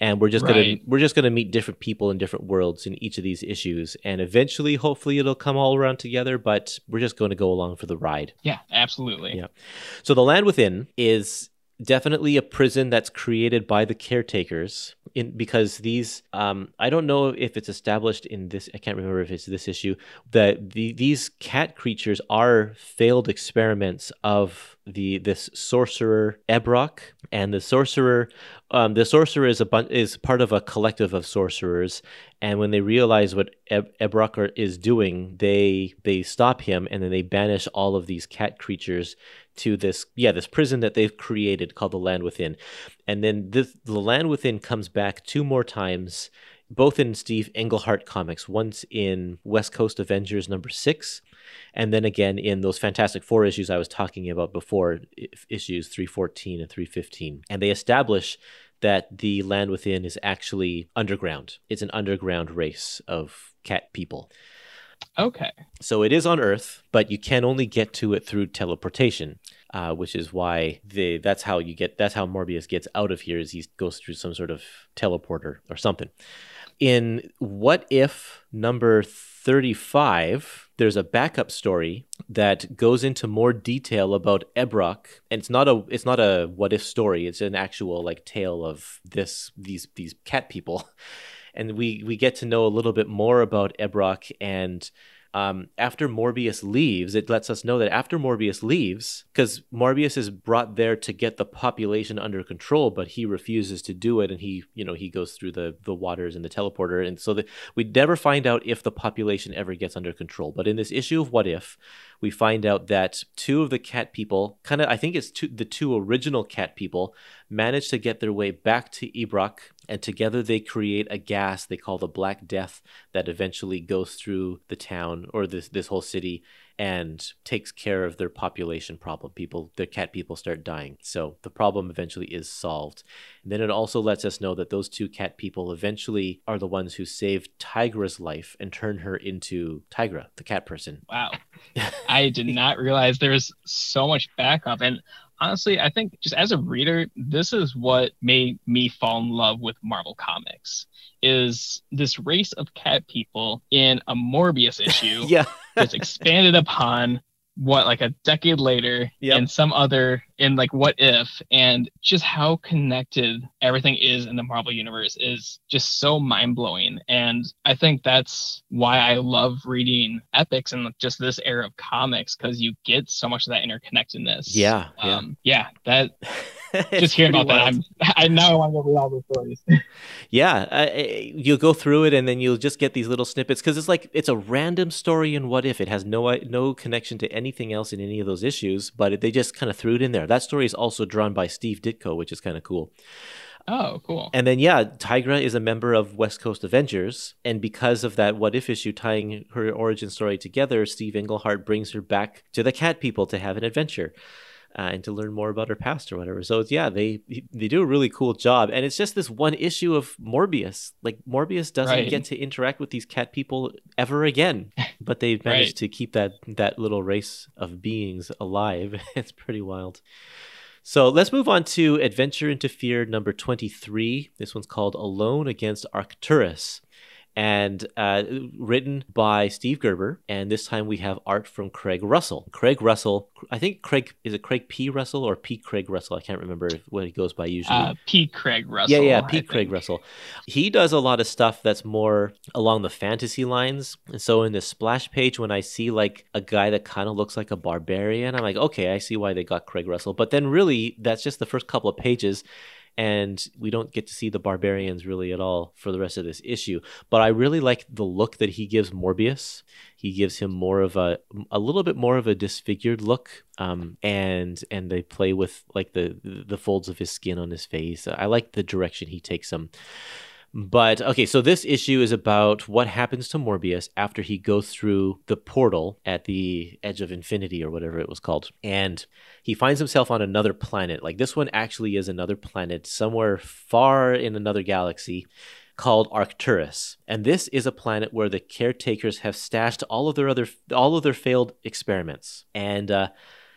And we're just gonna we're just gonna meet different people in different worlds in each of these issues, and eventually, hopefully, it'll come all around together. But we're just going to go along for the ride. Yeah, absolutely. Yeah. So the land within is definitely a prison that's created by the caretakers in because these um I don't know if it's established in this I can't remember if it's this issue that the these cat creatures are failed experiments of the this sorcerer Ebrock and the sorcerer um the sorcerer is a is part of a collective of sorcerers and when they realize what Eb- Ebrock is doing they they stop him and then they banish all of these cat creatures to this yeah this prison that they've created called the land within. And then this, the land within comes back two more times both in steve englehart comics once in west coast avengers number six and then again in those fantastic four issues i was talking about before issues 314 and 315 and they establish that the land within is actually underground. It's an underground race of cat people Okay. so it is on Earth, but you can only get to it through teleportation, uh, which is why the that's how you get that's how Morbius gets out of here is he goes through some sort of teleporter or something. In What If number 35, there's a backup story that goes into more detail about Ebrock, and it's not a it's not a what if story. It's an actual like tale of this these these cat people, and we we get to know a little bit more about Ebrock and. Um, after Morbius leaves, it lets us know that after Morbius leaves, because Morbius is brought there to get the population under control, but he refuses to do it, and he, you know, he goes through the the waters and the teleporter, and so that we never find out if the population ever gets under control. But in this issue of What If, we find out that two of the cat people, kind of, I think it's two, the two original cat people, manage to get their way back to Ebrock, and together they create a gas they call the Black Death that eventually goes through the town or this this whole city and takes care of their population problem. People, their cat people start dying, so the problem eventually is solved. And then it also lets us know that those two cat people eventually are the ones who saved Tigra's life and turn her into Tigra, the cat person. Wow. I did not realize there was so much backup. And honestly, I think just as a reader, this is what made me fall in love with Marvel Comics is this race of cat people in a Morbius issue Yeah. that's expanded upon what like a decade later Yep. in some other in like what if and just how connected everything is in the marvel universe is just so mind-blowing and i think that's why i love reading epics and just this era of comics because you get so much of that interconnectedness Yeah, yeah. um yeah that just hearing about that i'm i now want to read all the stories Yeah, uh, you'll go through it and then you'll just get these little snippets because it's like it's a random story in What If. It has no no connection to anything else in any of those issues, but they just kind of threw it in there. That story is also drawn by Steve Ditko, which is kind of cool. Oh, cool. And then, yeah, Tigra is a member of West Coast Avengers. And because of that What If issue tying her origin story together, Steve Englehart brings her back to the cat people to have an adventure. Uh, and to learn more about her past or whatever. So yeah, they they do a really cool job, and it's just this one issue of Morbius. Like Morbius doesn't Right. get to interact with these cat people ever again, but they've managed Right. to keep that that little race of beings alive. it's pretty wild. So let's move on to Adventure into Fear number 23. This one's called Alone Against Arcturus. And uh, written by Steve Gerber. And this time we have art from Craig Russell. Craig Russell, I think Craig, is it Craig P. Russell or P. Craig Russell? I can't remember what he goes by usually. Uh, Pete Craig Russell. Yeah, yeah, I Pete Craig think. Russell. He does a lot of stuff that's more along the fantasy lines. And so in the splash page, when I see like a guy that kind of looks like a barbarian, I'm like, okay, I see why they got Craig Russell. But then really, that's just the first couple of pages. And we don't get to see the barbarians really at all for the rest of this issue. But I really like the look that he gives Morbius. He gives him more of a a little bit more of a disfigured look, um, and and they play with like the the folds of his skin on his face. I like the direction he takes him. But okay, so this issue is about what happens to Morbius after he goes through the portal at the edge of infinity or whatever it was called. And he finds himself on another planet. Like this one actually is another planet somewhere far in another galaxy called Arcturus. And this is a planet where the caretakers have stashed all of their other all of their failed experiments. And uh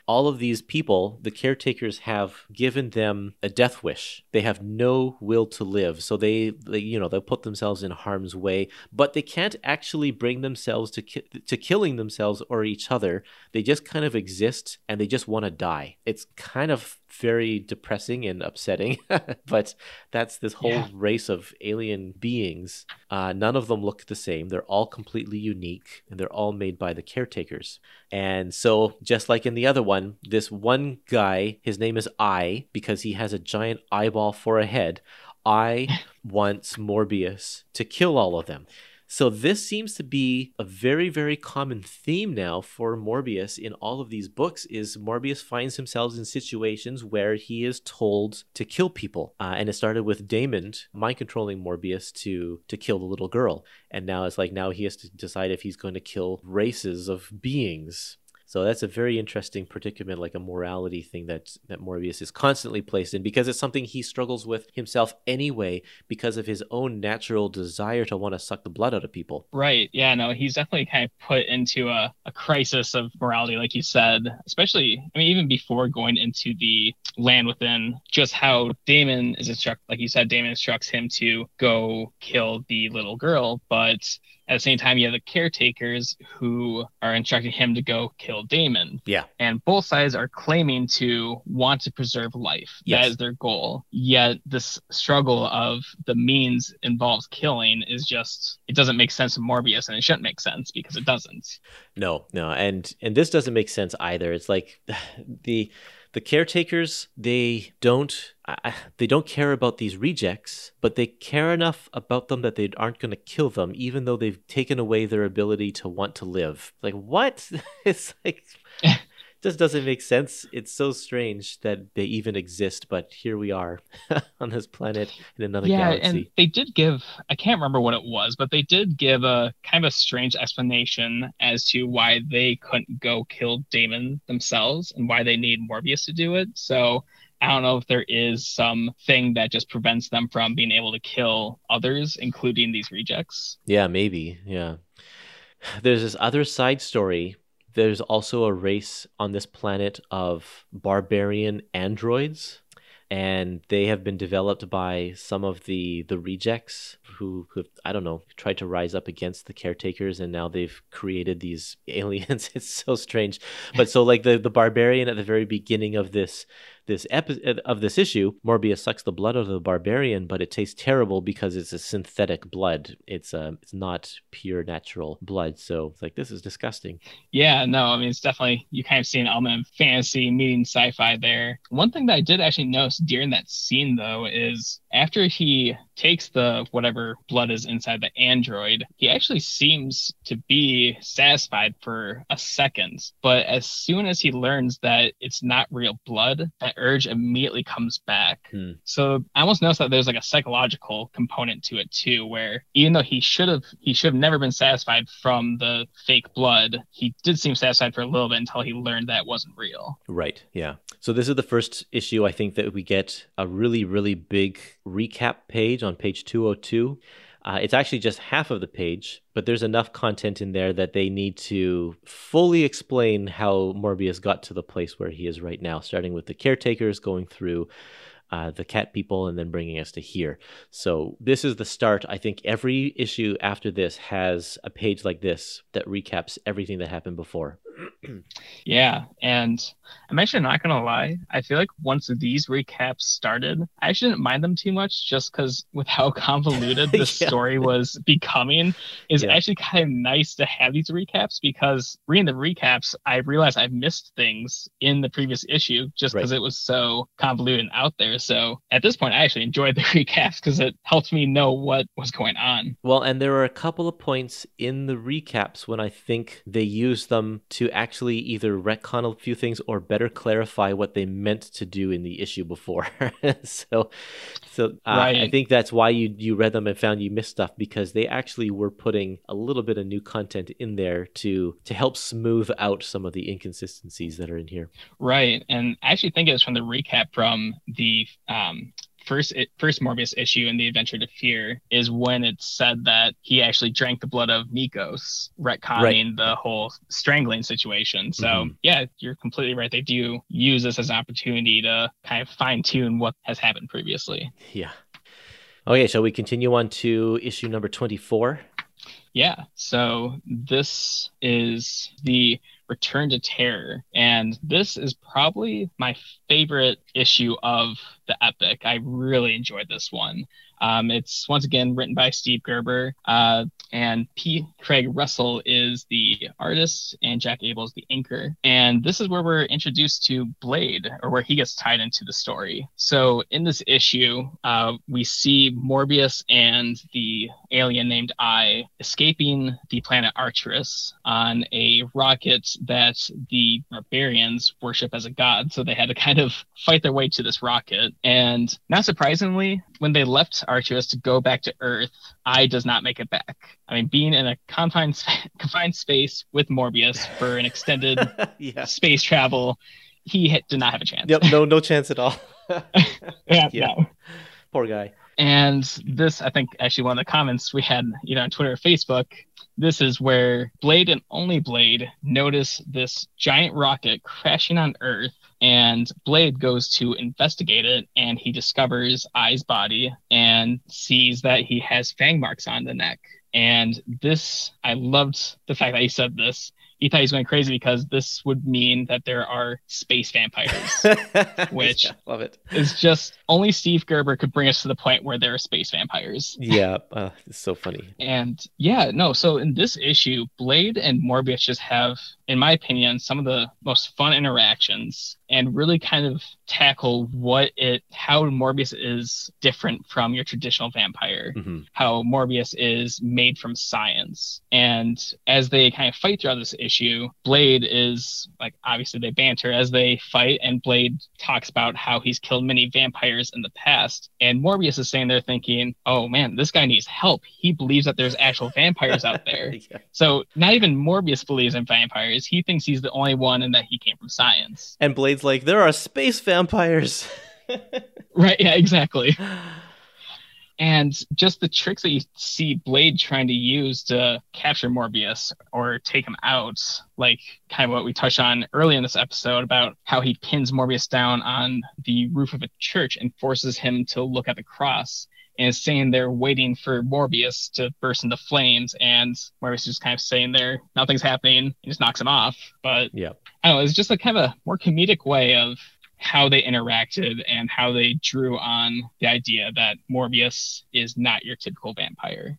all of these people, the caretakers have given them a death wish. They have no will to live, so they, they you know, they'll put themselves in harm's way, but they can't actually bring themselves to ki- to killing themselves or each other. They just kind of exist and they just want to die. It's kind of very depressing and upsetting, but that's this whole Yeah. race of alien beings. Uh, none of them look the same. They're all completely unique, and they're all made by the caretakers. And so, just like in the other one, this one guy, his name is I because he has a giant eyeball for a head. I wants Morbius to kill all of them. So this seems to be a very, very common theme now for Morbius in all of these books. Is Morbius finds himself in situations where he is told to kill people, uh, and it started with Daemond mind controlling Morbius to to kill the little girl, and now it's like now he has to decide if he's going to kill races of beings. So that's a very interesting predicament, like a morality thing that that Morbius is constantly placed in because it's something he struggles with himself anyway because of his own natural desire to want to suck the blood out of people. Right. Yeah, no, he's definitely kind of put into a, a crisis of morality, like you said, especially, I mean, even before going into the land within, just how Daemond is instructed, like you said, Daemond instructs him to go kill the little girl, but at the same time, you have the caretakers who are instructing him to go kill Daemond. Yeah. And both sides are claiming to want to preserve life. Yes. That is their goal. Yet this struggle of the means involves killing is just it doesn't make sense to Morbius and it shouldn't make sense because it doesn't. No, no, and and this doesn't make sense either. It's like the the caretakers they don't I- they don't care about these rejects, but they care enough about them that they aren't going to kill them, even though they've taken away their ability to want to live. Like what? it's like just doesn't make sense. It's so strange that they even exist, but here we are on this planet in another yeah, galaxy. and they did give I can't remember what it was, but they did give a kind of a strange explanation as to why they couldn't go kill Daemond themselves and why they need Morbius to do it. So I don't know if there is some thing that just prevents them from being able to kill others, including these rejects. Yeah, maybe. Yeah. There's this other side story. There's also a race on this planet of barbarian androids, and they have been developed by some of the the rejects who who I don't know tried to rise up against the caretakers, and now they've created these aliens. It's so strange, but so like the the barbarian at the very beginning of this this epi- of this issue, Morbius sucks the blood out of the barbarian, but it tastes terrible because it's a synthetic blood. It's uh, it's not pure natural blood. So it's like this is disgusting. Yeah, no, I mean it's definitely you kind of see an element of fantasy meeting sci-fi there. One thing that I did actually notice during that scene though is after he takes the whatever blood is inside the android, he actually seems to be satisfied for a second. But as soon as he learns that it's not real blood, that urge immediately comes back. Hmm. So I almost noticed that there's like a psychological component to it too, where even though he should have he should have never been satisfied from the fake blood, he did seem satisfied for a little bit until he learned that wasn't real. Right. Yeah. So this is the first issue I think that we get a really really big recap page on page 202. Uh, it's actually just half of the page, but there's enough content in there that they need to fully explain how Morbius got to the place where he is right now, starting with the caretakers, going through uh, the cat people, and then bringing us to here. So this is the start. I think every issue after this has a page like this that recaps everything that happened before. Yeah, and I'm actually not gonna lie. I feel like once these recaps started, I actually didn't mind them too much, just because with how convoluted the yeah. story was becoming, is yeah. actually kind of nice to have these recaps because reading the recaps, I realized I missed things in the previous issue just because right. it was so convoluted and out there. So at this point, I actually enjoyed the recaps because it helped me know what was going on. Well, and there are a couple of points in the recaps when I think they use them to actually either retcon a few things or better clarify what they meant to do in the issue before. so, so uh, right. I think that's why you you read them and found you missed stuff because they actually were putting a little bit of new content in there to to help smooth out some of the inconsistencies that are in here. Right, and I actually think it was from the recap from the um, first first Morbius issue in the Adventure to Fear is when it said that he actually drank the blood of Nikos, retconning right. the whole strangling situation. So mm-hmm. yeah, you're completely right. They do use this as an opportunity to kind of fine tune what has happened previously. Yeah. Okay, shall we continue on to issue number twenty four? Yeah. So this is the Return to Terror. And this is probably my favorite issue of the epic. I really enjoyed this one. Um, it's once again written by Steve Gerber, uh, and P. Craig Russell is the artist, and Jack Abel is the inker. And this is where we're introduced to Blade, or where he gets tied into the story. So in this issue, uh, we see Morbius and the alien named I escaping the planet Arcturus on a rocket that the barbarians worship as a god. So they had to kind of fight their way to this rocket. And not surprisingly, when they left Arcturus to go back to Earth, I does not make it back. I mean, being in a confined confined space with Morbius for an extended yeah. space travel, he hit, did not have a chance. Yep, no, no chance at all. yeah, yeah, no. Poor guy. And this, I think, actually one of the comments we had, you know, on Twitter or Facebook. This is where Blade and only Blade notice this giant rocket crashing on Earth and Blade goes to investigate it and he discovers I's body and sees that he has fang marks on the neck. And this, I loved the fact that he said this he thought he was going crazy because this would mean that there are space vampires, which yeah, love it. is just only Steve Gerber could bring us to the point where there are space vampires. Yeah, uh, it's so funny. And yeah, no. So in this issue, Blade and Morbius just have, in my opinion, some of the most fun interactions and really kind of tackle what it how Morbius is different from your traditional vampire, mm-hmm. how Morbius is made from science. And as they kind of fight throughout this issue, Blade is like obviously they banter as they fight, and Blade talks about how he's killed many vampires in the past. And Morbius is saying there thinking, oh man, this guy needs help. He believes that there's actual vampires out there. yeah. So not even Morbius believes in vampires. He thinks he's the only one and that he came from science. And Blade's like, there are space vampires. right, yeah, exactly. And just the tricks that you see Blade trying to use to capture Morbius or take him out, like kind of what we touched on early in this episode about how he pins Morbius down on the roof of a church and forces him to look at the cross and is saying they're waiting for Morbius to burst into flames, and Morbius is just kind of saying there, nothing's happening, and just knocks him off. But yeah, I don't know, it's just a kind of a more comedic way of how they interacted and how they drew on the idea that Morbius is not your typical vampire.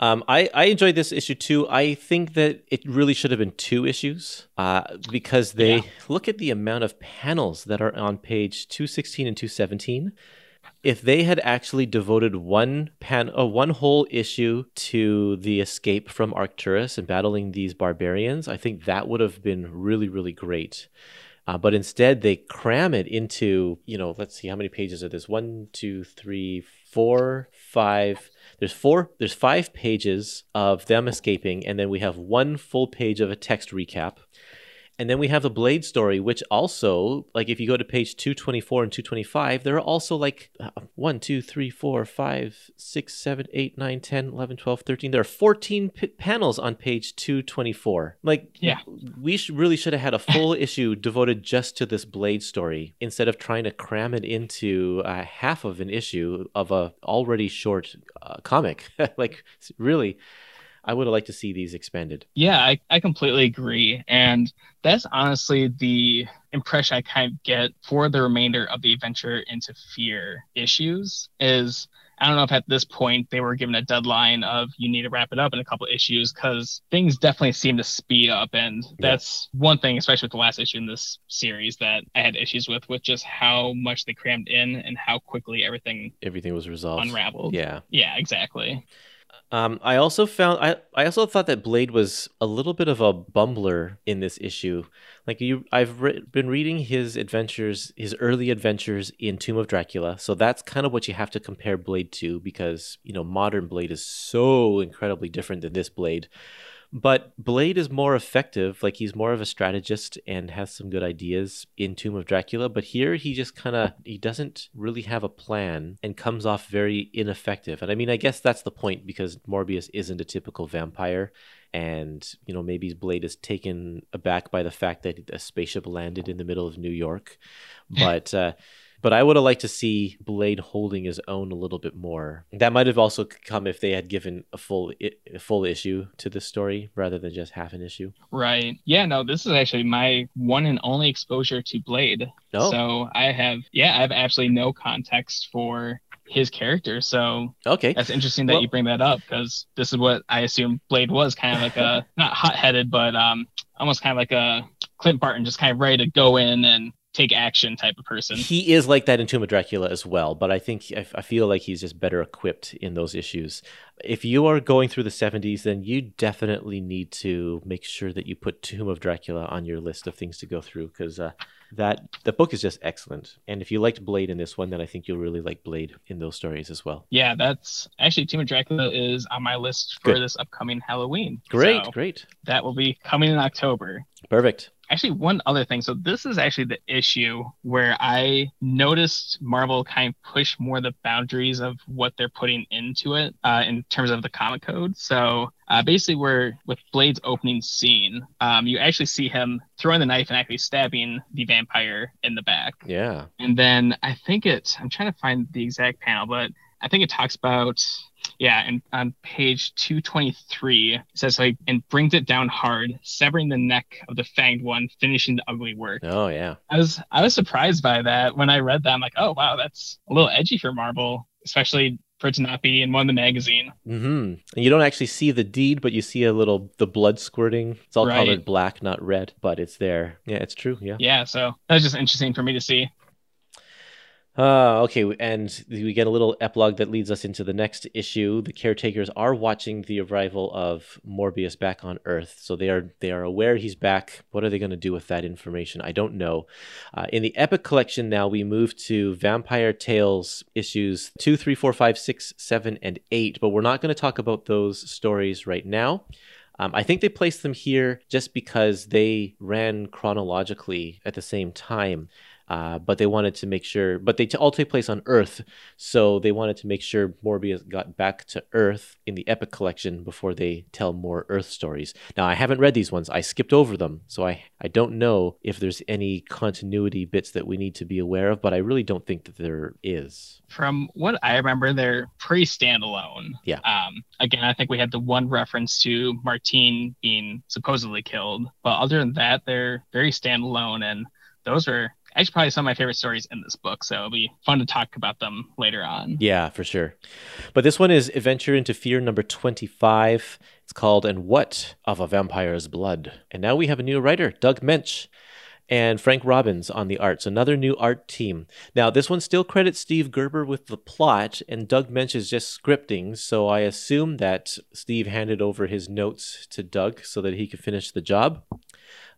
Um, I, I enjoyed this issue too. I think that it really should have been two issues uh, because they yeah. look at the amount of panels that are on page 216 and 217 if they had actually devoted one pan, uh, one whole issue to the escape from Arcturus and battling these barbarians, I think that would have been really, really great. Uh, but instead, they cram it into, you know, let's see how many pages are this? One, two, three, four, five. There's four, there's five pages of them escaping, and then we have one full page of a text recap. And then we have the Blade story, which also, like, if you go to page 224 and 225, there are also like uh, 1, 2, 3, 4, 5, 6, 7, 8, 9, 10, 11, 12, 13. There are 14 p- panels on page 224. Like, Yeah. we sh- really should have had a full issue devoted just to this Blade story instead of trying to cram it into uh, half of an issue of a already short uh, comic. like, really. I would have liked to see these expanded. Yeah, I, I completely agree. And that's honestly the impression I kind of get for the remainder of the Adventure into Fear issues is I don't know if at this point they were given a deadline of you need to wrap it up in a couple issues because things definitely seem to speed up. And that's one thing, especially with the last issue in this series, that I had issues with, with just how much they crammed in and how quickly everything Everything was resolved. unraveled. Yeah. Yeah, exactly. Um, I also found I, I also thought that Blade was a little bit of a bumbler in this issue. Like you, I've re- been reading his adventures, his early adventures in Tomb of Dracula. So that's kind of what you have to compare Blade to because you know modern Blade is so incredibly different than this Blade. But Blade is more effective. Like he's more of a strategist and has some good ideas in Tomb of Dracula. But here he just kind of he doesn't really have a plan and comes off very ineffective. And I mean, I guess that's the point because Morbius isn't a typical vampire. And you know maybe Blade is taken aback by the fact that a spaceship landed in the middle of New York, but uh, but I would have liked to see Blade holding his own a little bit more. That might have also come if they had given a full a full issue to this story rather than just half an issue. Right. Yeah, no, this is actually my one and only exposure to Blade. Oh. So I have, yeah, I have absolutely no context for his character. So Okay. that's interesting that Well- you bring that up because this is what I assume Blade was kind of like a, not hot headed, but um, almost kind of like a Clint Barton, just kind of ready to go in and take action type of person. He is like that in Tomb of Dracula as well, but I think I, I feel like he's just better equipped in those issues. If you are going through the 70s, then you definitely need to make sure that you put Tomb of Dracula on your list of things to go through because uh, that the book is just excellent. And if you liked Blade in this one, then I think you'll really like Blade in those stories as well. Yeah, that's actually Tomb of Dracula is on my list for Good. this upcoming Halloween. Great, So great, that will be coming in October. perfect. Actually one other thing. So this is actually the issue where i noticed marvel kind of push more the boundaries of what they're putting into it uh, in terms of the comic code. So uh, basically where with blade's opening scene um, you actually see him throwing the knife and actually stabbing the vampire in the back. Yeah. and then I think it, I'm trying to find the exact panel, but I think it talks about, yeah, and on page 223, it says like, and brings it down hard, severing the neck of the fanged one, finishing the ugly work. Oh, yeah. I was, I was surprised by that when I read that. I'm like, oh, wow, that's a little edgy for Marvel, especially for it to not be in one of the magazine. Mm-hmm. And you don't actually see the deed, but you see a little the blood squirting. It's all Right. colored black, not red, but it's there. Yeah, it's true. Yeah. Yeah, so that was just interesting for me to see. Uh, okay, and we get a little epilogue that leads us into the next issue. The caretakers are watching the arrival of Morbius back on Earth, so they are they are aware he's back. What are they going to do with that information? I don't know. Uh, in the Epic collection, now we move to Vampire Tales issues two, three, four, five, six, seven, and eight, but we're not going to talk about those stories right now. Um, I think they placed them here just because they ran chronologically at the same time. Uh, but they wanted to make sure, but they t- all take place on Earth, so they wanted to make sure Morbius got back to Earth in the Epic collection before they tell more Earth stories. Now, I haven't read these ones; I skipped over them, so I I don't know if there's any continuity bits that we need to be aware of, but I really don't think that there is. From what I remember, they're pretty standalone. Yeah. Um, again, I think we had the one reference to Martine being supposedly killed, but other than that, they're very standalone, and those are actually probably some of my favorite stories in this book. So it'll be fun to talk about them later on. Yeah, for sure. But this one is Adventure into Fear number 25. It's called And What of a Vampire's Blood. And now we have a new writer, Doug Moench. and Frank Robbins on the arts, another new art team. Now, this one still credits Steve Gerber with the plot, and Doug Moench is just scripting, so I assume that Steve handed over his notes to Doug so that he could finish the job.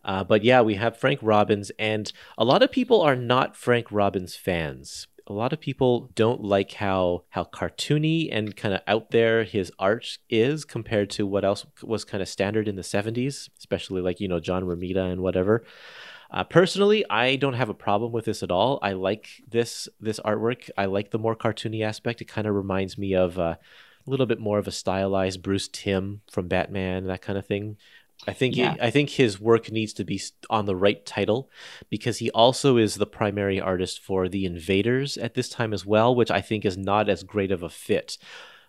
Uh, but yeah, we have Frank Robbins, and a lot of people are not Frank Robbins fans. A lot of people don't like how how cartoony and kind of out there his art is compared to what else was kind of standard in the 70s especially like you know john romita and whatever. Uh, personally i don't have a problem with this at all. I like this this artwork. I like the more cartoony aspect. It kind of reminds me of uh, a little bit more of a stylized bruce Timm from batman that kind of thing I think yeah. he, I think his work needs to be on the right title because he also is the primary artist for the Invaders at this time as well, which I think is not as great of a fit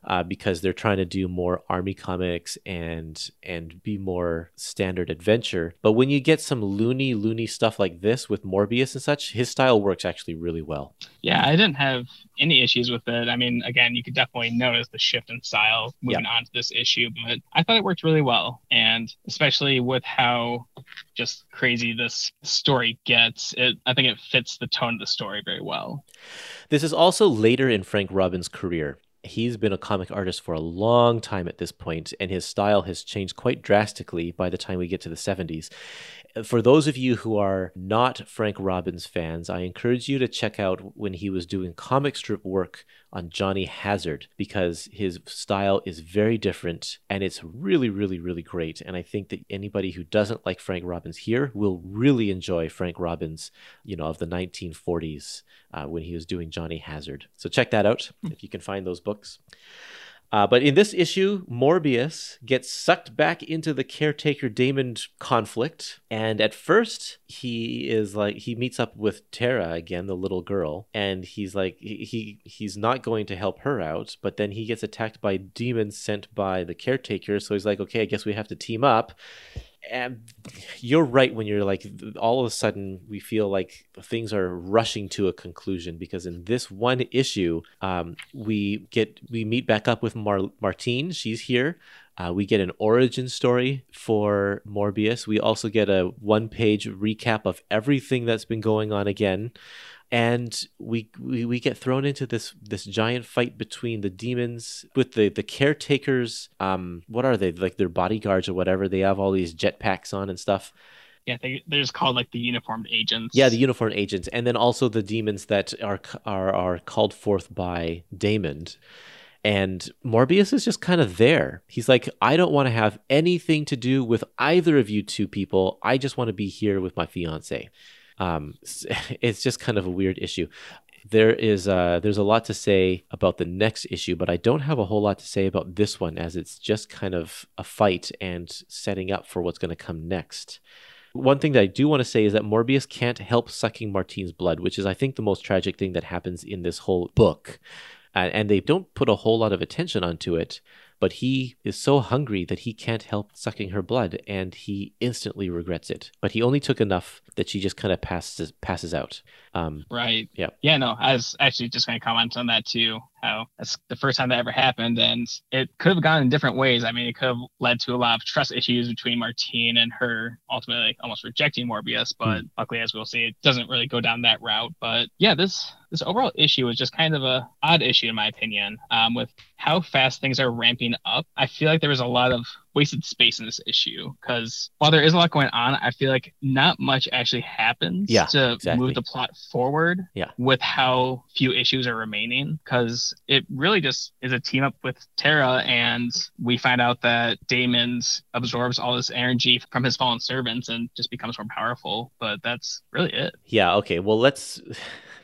uh, because they're trying to do more army comics and and be more standard adventure. But when you get some loony loony stuff like this with Morbius and such, his style works actually really well. Yeah, I didn't have any issues with it. I mean, again, you could definitely notice the shift in style moving yeah. on to this issue, but I thought it worked really well, and especially with how just crazy this story gets, it I think it fits the tone of the story very well. This is also later in Frank Robbins' career he's been a comic artist for a long time at this point, and his style has changed quite drastically by the time we get to the 70s. For those of you who are not Frank Robbins fans, I encourage you to check out when he was doing comic strip work on Johnny Hazard because his style is very different and it's really, really, really great. And I think that anybody who doesn't like Frank Robbins here will really enjoy Frank Robbins, you know, of the 1940s uh, when he was doing Johnny Hazard. So check that out if you can find those books. Uh, but in this issue, Morbius gets sucked back into the caretaker Daemond conflict. And at first, he is like, he meets up with Tara again, the little girl, and he's like, he he's not going to help her out. But then he gets attacked by demons sent by the caretaker. So he's like, okay, I guess we have to team up and you're right when you're like all of a sudden we feel like things are rushing to a conclusion because in this one issue um, we get we meet back up with Mar- martine. She's here. Uh, we get an origin story for morbius. We also get a one page recap of everything that's been going on again and we, we we get thrown into this this giant fight between the demons with the the caretakers um what are they like their bodyguards or whatever they have all these jetpacks on and stuff yeah they, they're just called like the uniformed agents yeah the uniformed agents and then also the demons that are are are called forth by daemond and Morbius is just kind of there. He's like, I don't want to have anything to do with either of you two people. I just want to be here with my fiance. Um, it's just kind of a weird issue. There is uh, there's a lot to say about the next issue, but I don't have a whole lot to say about this one as it's just kind of a fight and setting up for what's going to come next. One thing that I do want to say is that Morbius can't help sucking Martine's blood, which is, I think, the most tragic thing that happens in this whole book. And they don't put a whole lot of attention onto it but he is so hungry that he can't help sucking her blood and he instantly regrets it. But he only took enough that she just kind of passes passes out. Um, right. Yeah. Yeah. No, I was actually just going to comment on that too. How that's the first time that ever happened, and it could have gone in different ways. I mean, it could have led to a lot of trust issues between Martine and her, ultimately almost rejecting Morbius. But mm. luckily, as we'll see, it doesn't really go down that route. But yeah, this this overall issue is just kind of a odd issue in my opinion um, with how fast things are ramping up i feel like there was a lot of wasted space in this issue because while there is a lot going on i feel like not much actually happens yeah, to exactly. move the plot forward yeah. with how few issues are remaining because it really just is a team up with tara and we find out that daemond absorbs all this energy from his fallen servants and just becomes more powerful but that's really it yeah okay well let's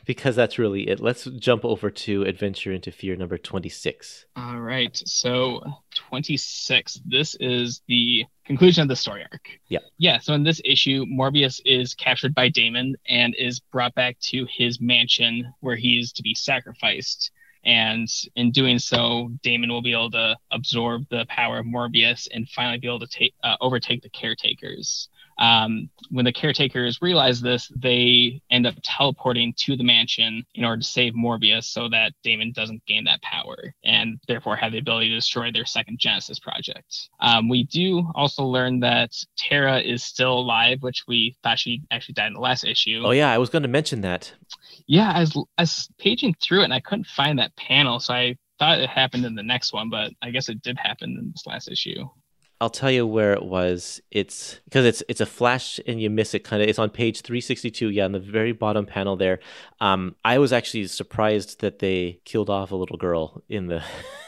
because that's really it. Let's jump over to Adventure into Fear number 26. All right. So, 26. This is the conclusion of the story arc. Yeah. Yeah. So, in this issue, Morbius is captured by Daemond and is brought back to his mansion where he's to be sacrificed. And in doing so, Daemond will be able to absorb the power of Morbius and finally be able to take uh, overtake the caretakers. Um, when the caretakers realize this, they end up teleporting to the mansion in order to save Morbius so that Daemond doesn't gain that power and therefore have the ability to destroy their second Genesis project. Um, we do also learn that Tara is still alive, which we thought she actually died in the last issue. Oh yeah, I was going to mention that. Yeah, I was, I was paging through it and I couldn't find that panel, so I thought it happened in the next one, but I guess it did happen in this last issue. I'll tell you where it was. It's because it's it's a flash and you miss it kind of. It's on page 362, yeah, on the very bottom panel there. Um, I was actually surprised that they killed off a little girl in the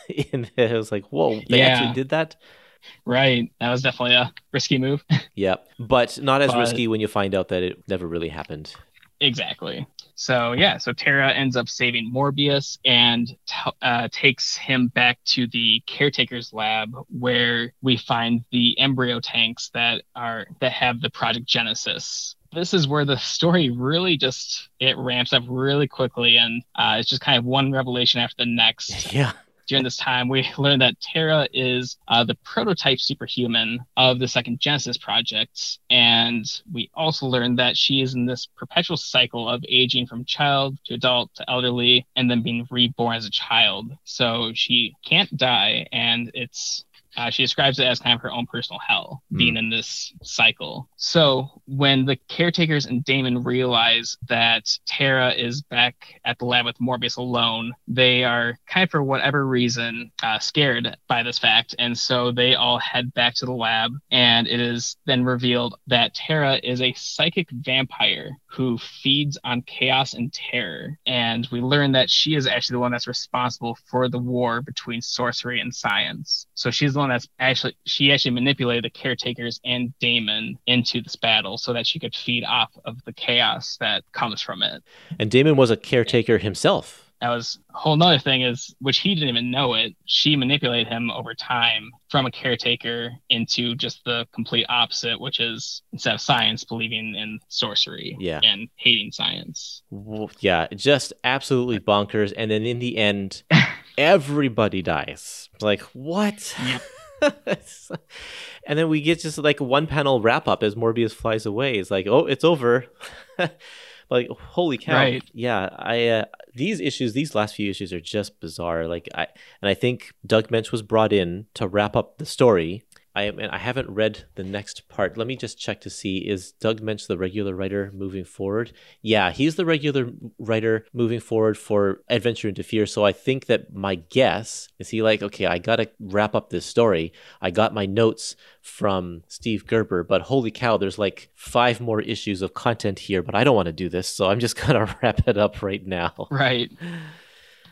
in the, I was like, "Whoa, they Yeah. actually did that?" Right. That was definitely a risky move. Yeah, but not as But- risky when you find out that it never really happened. Exactly. So, yeah, so Tara ends up saving Morbius and t- uh, takes him back to the caretaker's lab where we find the embryo tanks that are that have the Project Genesis. This is where the story really just it ramps up really quickly and uh, it's just kind of one revelation after the next. Yeah. During this time, we learned that Tara is uh, the prototype superhuman of the second Genesis project. And we also learned that she is in this perpetual cycle of aging from child to adult to elderly and then being reborn as a child. So she can't die. And it's uh, she describes it as kind of her own personal hell, being in this cycle. So when the caretakers and Daemond realize that Tara is back at the lab with Morbius alone, they are kind of for whatever reason uh, scared by this fact, and so they all head back to the lab. And it is then revealed that Tara is a psychic vampire who feeds on chaos and terror. And we learn that she is actually the one that's responsible for the war between sorcery and science. So she's the one that's actually she actually manipulated the caretakers and Daemond into this battle so that she could feed off of the chaos that comes from it. And Daemond was a caretaker himself. That was a whole nother thing is which he didn't even know it. She manipulated him over time from a caretaker into just the complete opposite, which is instead of science, believing in sorcery Yeah. and hating science. W- Yeah, just absolutely bonkers. And then in the end, everybody dies. Like, what? and then we get just like one panel wrap up as Morbius flies away. It's like, oh, it's over. like, holy cow. Right. Yeah, I uh, these issues, these last few issues are just bizarre. Like, I and I think Doug Moench was brought in to wrap up the story. I and I haven't read the next part. Let me just check to see is Doug Moench the regular writer moving forward? Yeah, he's the regular writer moving forward for Adventure into Fear. So I think that my guess is he like, okay, I gotta wrap up this story. I got my notes from Steve Gerber, but holy cow, there's like five more issues of content here, but I don't want to do this, so I'm just gonna wrap it up right now. Right.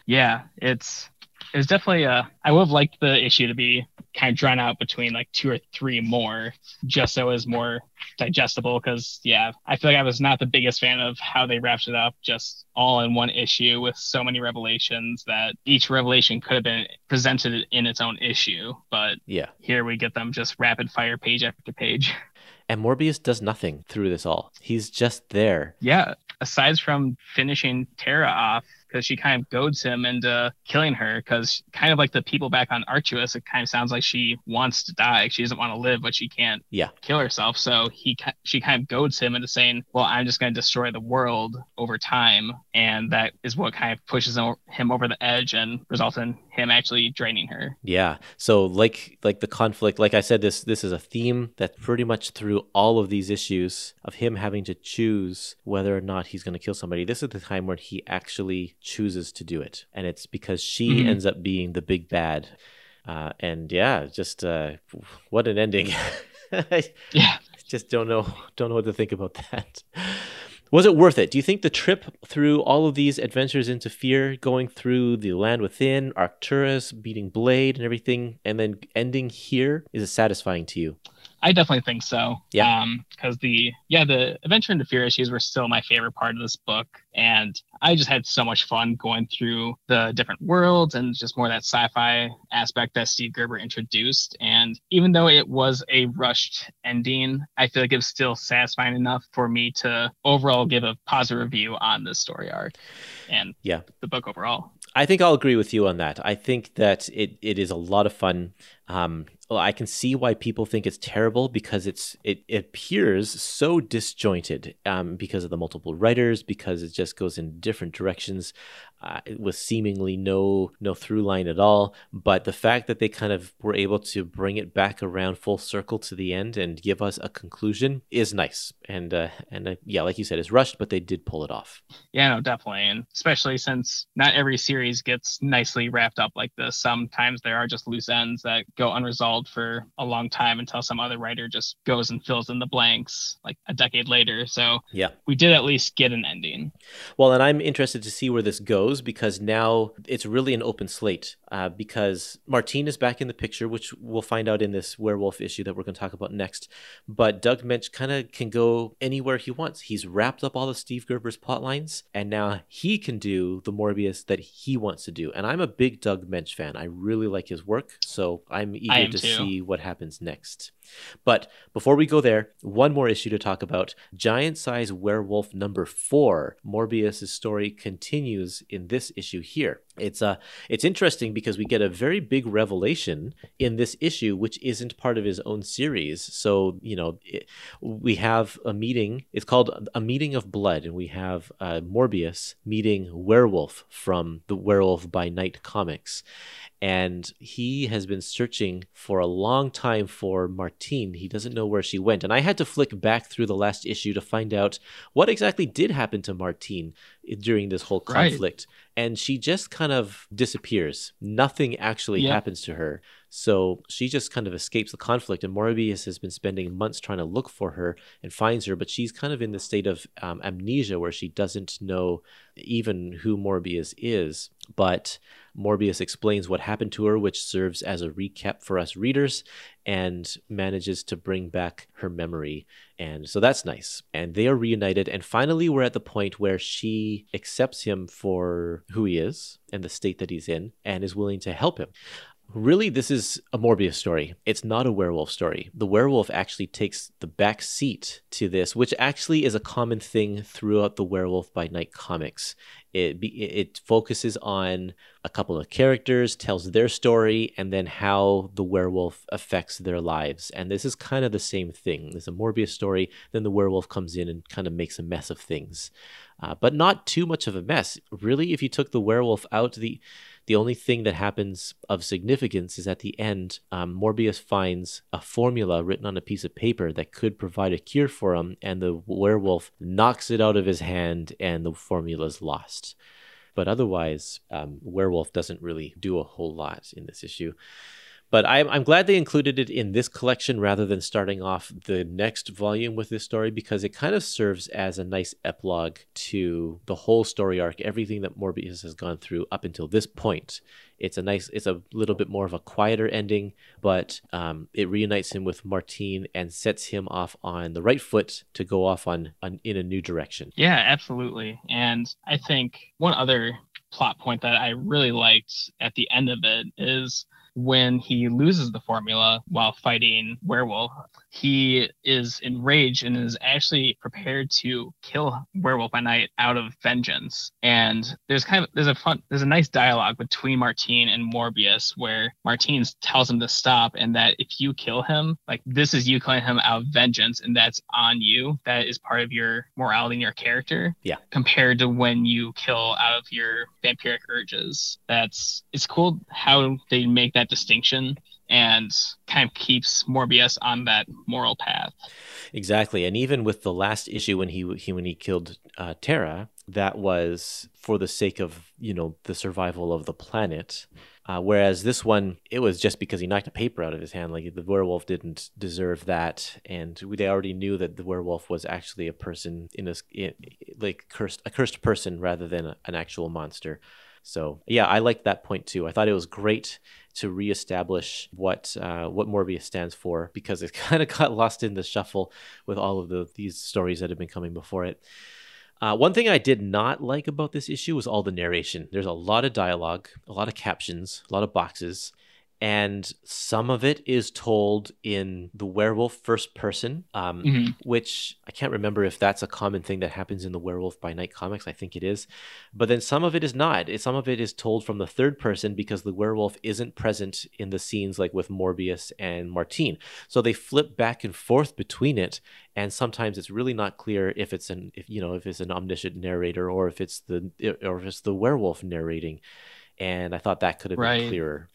Yeah, it's it was definitely a. I would have liked the issue to be kind of drawn out between like two or three more, just so it was more digestible. Because yeah, I feel like I was not the biggest fan of how they wrapped it up, just all in one issue with so many revelations that each revelation could have been presented in its own issue. But Yeah. here we get them just rapid fire page after page. And Morbius does nothing through this all. He's just there. Yeah, aside from finishing Tara off, because she kind of goads him into killing her, because kind of like the people back on Arcturus, it kind of sounds like she wants to die. She doesn't want to live, but she can't Yeah. kill herself. So he, she kind of goads him into saying, "Well, I'm just going to destroy the world over time," and that is what kind of pushes him over the edge and results in him actually draining her. Yeah. So like like the conflict, like I said, this this is a theme that pretty much through all of these issues of him having to choose whether or not he's going to kill somebody. This is the time where he actually chooses to do it, and it's because she Mhm. ends up being the big bad. Uh, and yeah, just uh, what an ending. I Yeah. just don't know don't know what to think about that. Was it worth it? Do you think the trip through all of these adventures into fear, going through the land within, Arcturus beating Blade and everything, and then ending here, is it satisfying to you? I definitely think so. Yeah. Um, because the yeah the adventure into fear issues were still my favorite part of this book, and I just had so much fun going through the different worlds and just more that sci-fi aspect that Steve Gerber introduced. And even though it was a rushed ending, I feel like it was still satisfying enough for me to overall give a positive review on this story arc and Yeah. the book overall. I think I'll agree with you on that. I think that it, it is a lot of fun. Um, well, I can see why people think it's terrible because it's it, it appears so disjointed um, because of the multiple writers, because it just goes in different directions uh, with seemingly no no through line at all. But the fact that they kind of were able to bring it back around full circle to the end and give us a conclusion is nice. And uh, and uh, yeah, like you said, it's rushed, but they did pull it off. Yeah, no, definitely, and especially since not every series gets nicely wrapped up like this. Sometimes there are just loose ends that go unresolved for a long time until some other writer just goes and fills in the blanks like a decade later. So yeah, we did at least get an ending. Well, and I'm interested to see where this goes because now it's really an open slate. Uh, because Martine is back in the picture, which we'll find out in this werewolf issue that we're going to talk about next. But Doug Moench kind of can go anywhere he wants. He's wrapped up all of Steve Gerber's plot lines, and now he can do the Morbius that he wants to do. And I'm a big Doug Moench fan. I really like his work, so I'm eager to too. see what happens next. But before we go there, one more issue to talk about. Giant Size Werewolf number four. Morbius' story continues in this issue here. It's uh it's interesting because we get a very big revelation in this issue which isn't part of his own series. So, you know, it, we have a meeting, it's called a meeting of blood and we have uh, Morbius meeting Werewolf from the Werewolf by Night comics and he has been searching for a long time for Martine. He doesn't know where she went. And I had to flick back through the last issue to find out what exactly did happen to Martine during this whole conflict. And she just kind of disappears. Nothing actually yeah. happens to her. So she just kind of escapes the conflict. And Morbius has been spending months trying to look for her and finds her, but she's kind of in the state of um, amnesia where she doesn't know even who Morbius is. But Morbius explains what happened to her, which serves as a recap for us readers and manages to bring back her memory. And so that's nice. And they are reunited. And finally, we're at the point where she accepts him for who he is and the state that he's in and is willing to help him. Really, this is a Morbius story. It's not a werewolf story. The werewolf actually takes the back seat to this, which actually is a common thing throughout the Werewolf by Night comics. It it focuses on a couple of characters, tells their story, and then how the werewolf affects their lives. And this is kind of the same thing. There's a Morbius story, then the werewolf comes in and kind of makes a mess of things, uh, but not too much of a mess. Really, if you took the werewolf out, the the only thing that happens of significance is at the end, um, Morbius finds a formula written on a piece of paper that could provide a cure for him, and the werewolf knocks it out of his hand, and the formula is lost. But otherwise, um, Werewolf doesn't really do a whole lot in this issue. But I'm, I'm glad they included it in this collection rather than starting off the next volume with this story because it kind of serves as a nice epilogue to the whole story arc, everything that Morbius has gone through up until this point. It's a nice, it's a little bit more of a quieter ending, but um, it reunites him with Martine and sets him off on the right foot to go off on, on in a new direction. Yeah, absolutely. And I think one other plot point that I really liked at the end of it is when he loses the formula while fighting Werewolf, he is enraged and is actually prepared to kill Werewolf by Night out of vengeance. And there's kind of there's a fun there's a nice dialogue between Martine and Morbius where Martine tells him to stop and that if you kill him, like this is you killing him out of vengeance and that's on you. That is part of your morality and your character. Yeah. Compared to when you kill out of your vampiric urges. That's it's cool how they make that that distinction and kind of keeps Morbius on that moral path. Exactly, and even with the last issue when he, he when he killed uh, Tara, that was for the sake of you know the survival of the planet. Uh, whereas this one, it was just because he knocked a paper out of his hand. Like the werewolf didn't deserve that, and they already knew that the werewolf was actually a person in a in, like cursed a cursed person rather than a, an actual monster. So yeah, I liked that point too. I thought it was great to reestablish what uh, what Morbius stands for because it kind of got lost in the shuffle with all of the these stories that have been coming before it. Uh, one thing I did not like about this issue was all the narration. There's a lot of dialogue, a lot of captions, a lot of boxes, and some of it is told in the werewolf first person, um, Mhm. which I can't remember if that's a common thing that happens in the Werewolf by Night comics. I think it is, but then some of it is not. Some of it is told from the third person because the werewolf isn't present in the scenes like with Morbius and Martine. So they flip back and forth between it, and sometimes it's really not clear if it's an if you know if it's an omniscient narrator or if it's the or if it's the werewolf narrating. And I thought that could have Right. been clearer.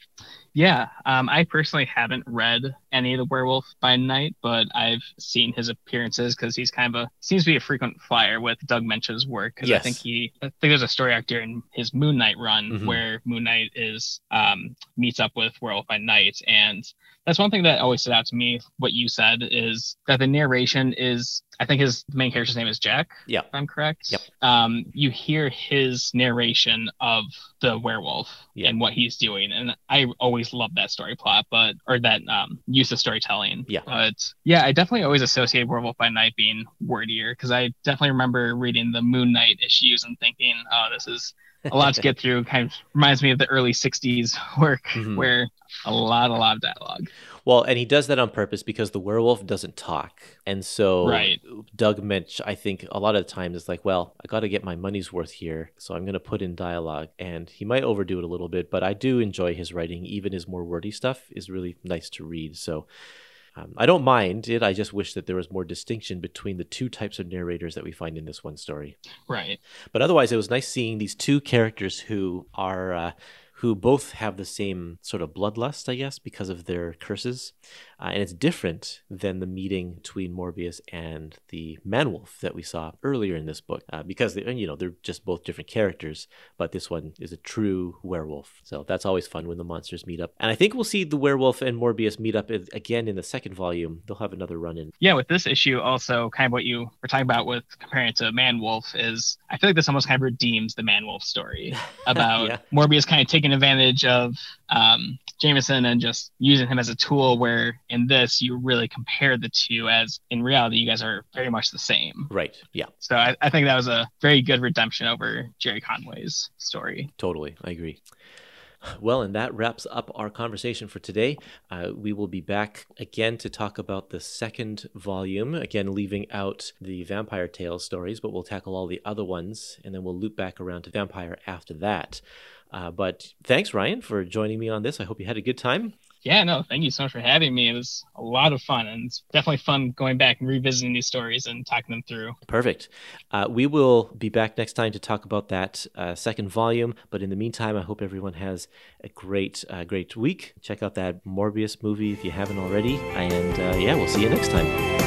Yeah, um, I personally haven't read any of the Werewolf by Night, but I've seen his appearances because he's kind of a seems to be a frequent flyer with Doug Moench's work. Because Yes. I think he, I think there's a story arc during his Moon Knight run Mhm. where Moon Knight is um, meets up with Werewolf by Night, and that's one thing that always stood out to me. What you said is that the narration is, I think his main character's name is Jack. Yeah. if I'm correct. Yep. Um, you hear his narration of the werewolf Yeah. and what he's doing, and I always love that story plot, but or that um, use of storytelling. Yeah. But yeah, I definitely always associate Werewolf by Night being wordier because I definitely remember reading the Moon Knight issues and thinking, oh, this is a lot to get through. Kind of reminds me of the early '60s work Mhm. where a lot, a lot of dialogue. Well, and he does that on purpose because the werewolf doesn't talk. And so Right. Doug Moench, I think a lot of the time is like, well, I got to get my money's worth here. So I'm going to put in dialogue. And he might overdo it a little bit, but I do enjoy his writing. Even his more wordy stuff is really nice to read. So um, I don't mind it. I just wish that there was more distinction between the two types of narrators that we find in this one story. Right. But otherwise, it was nice seeing these two characters who are uh, who both have the same sort of bloodlust, I guess, because of their curses, uh, and it's different than the meeting between Morbius and the Manwolf that we saw earlier in this book, uh, because they, you know they're just both different characters, but this one is a true werewolf. So that's always fun when the monsters meet up, and I think we'll see the werewolf and Morbius meet up again in the second volume. They'll have another run in. Yeah, with this issue, also kind of what you were talking about with comparing it to Man Wolf is I feel like this almost kind of redeems the Man Wolf story about Yeah. Morbius kind of taking advantage of um, Jameson and just using him as a tool. Where in this, you really compare the two, as in reality, you guys are very much the same. Right? Yeah. So I, I think that was a very good redemption over Gerry Conway's story. Totally, I agree. Well, and that wraps up our conversation for today. Uh, we will be back again to talk about the second volume, again, leaving out the Vampire Tales stories, but we'll tackle all the other ones, and then we'll loop back around to Vampire after that. Uh, but thanks, Ryan, for joining me on this. I hope you had a good time. Yeah, no, thank you so much for having me. It was a lot of fun, and it's definitely fun going back and revisiting these stories and talking them through. Perfect. Uh, we will be back next time to talk about that uh, second volume. But in the meantime, I hope everyone has a great, uh, great week. Check out that Morbius movie if you haven't already. And uh, yeah, we'll see you next time.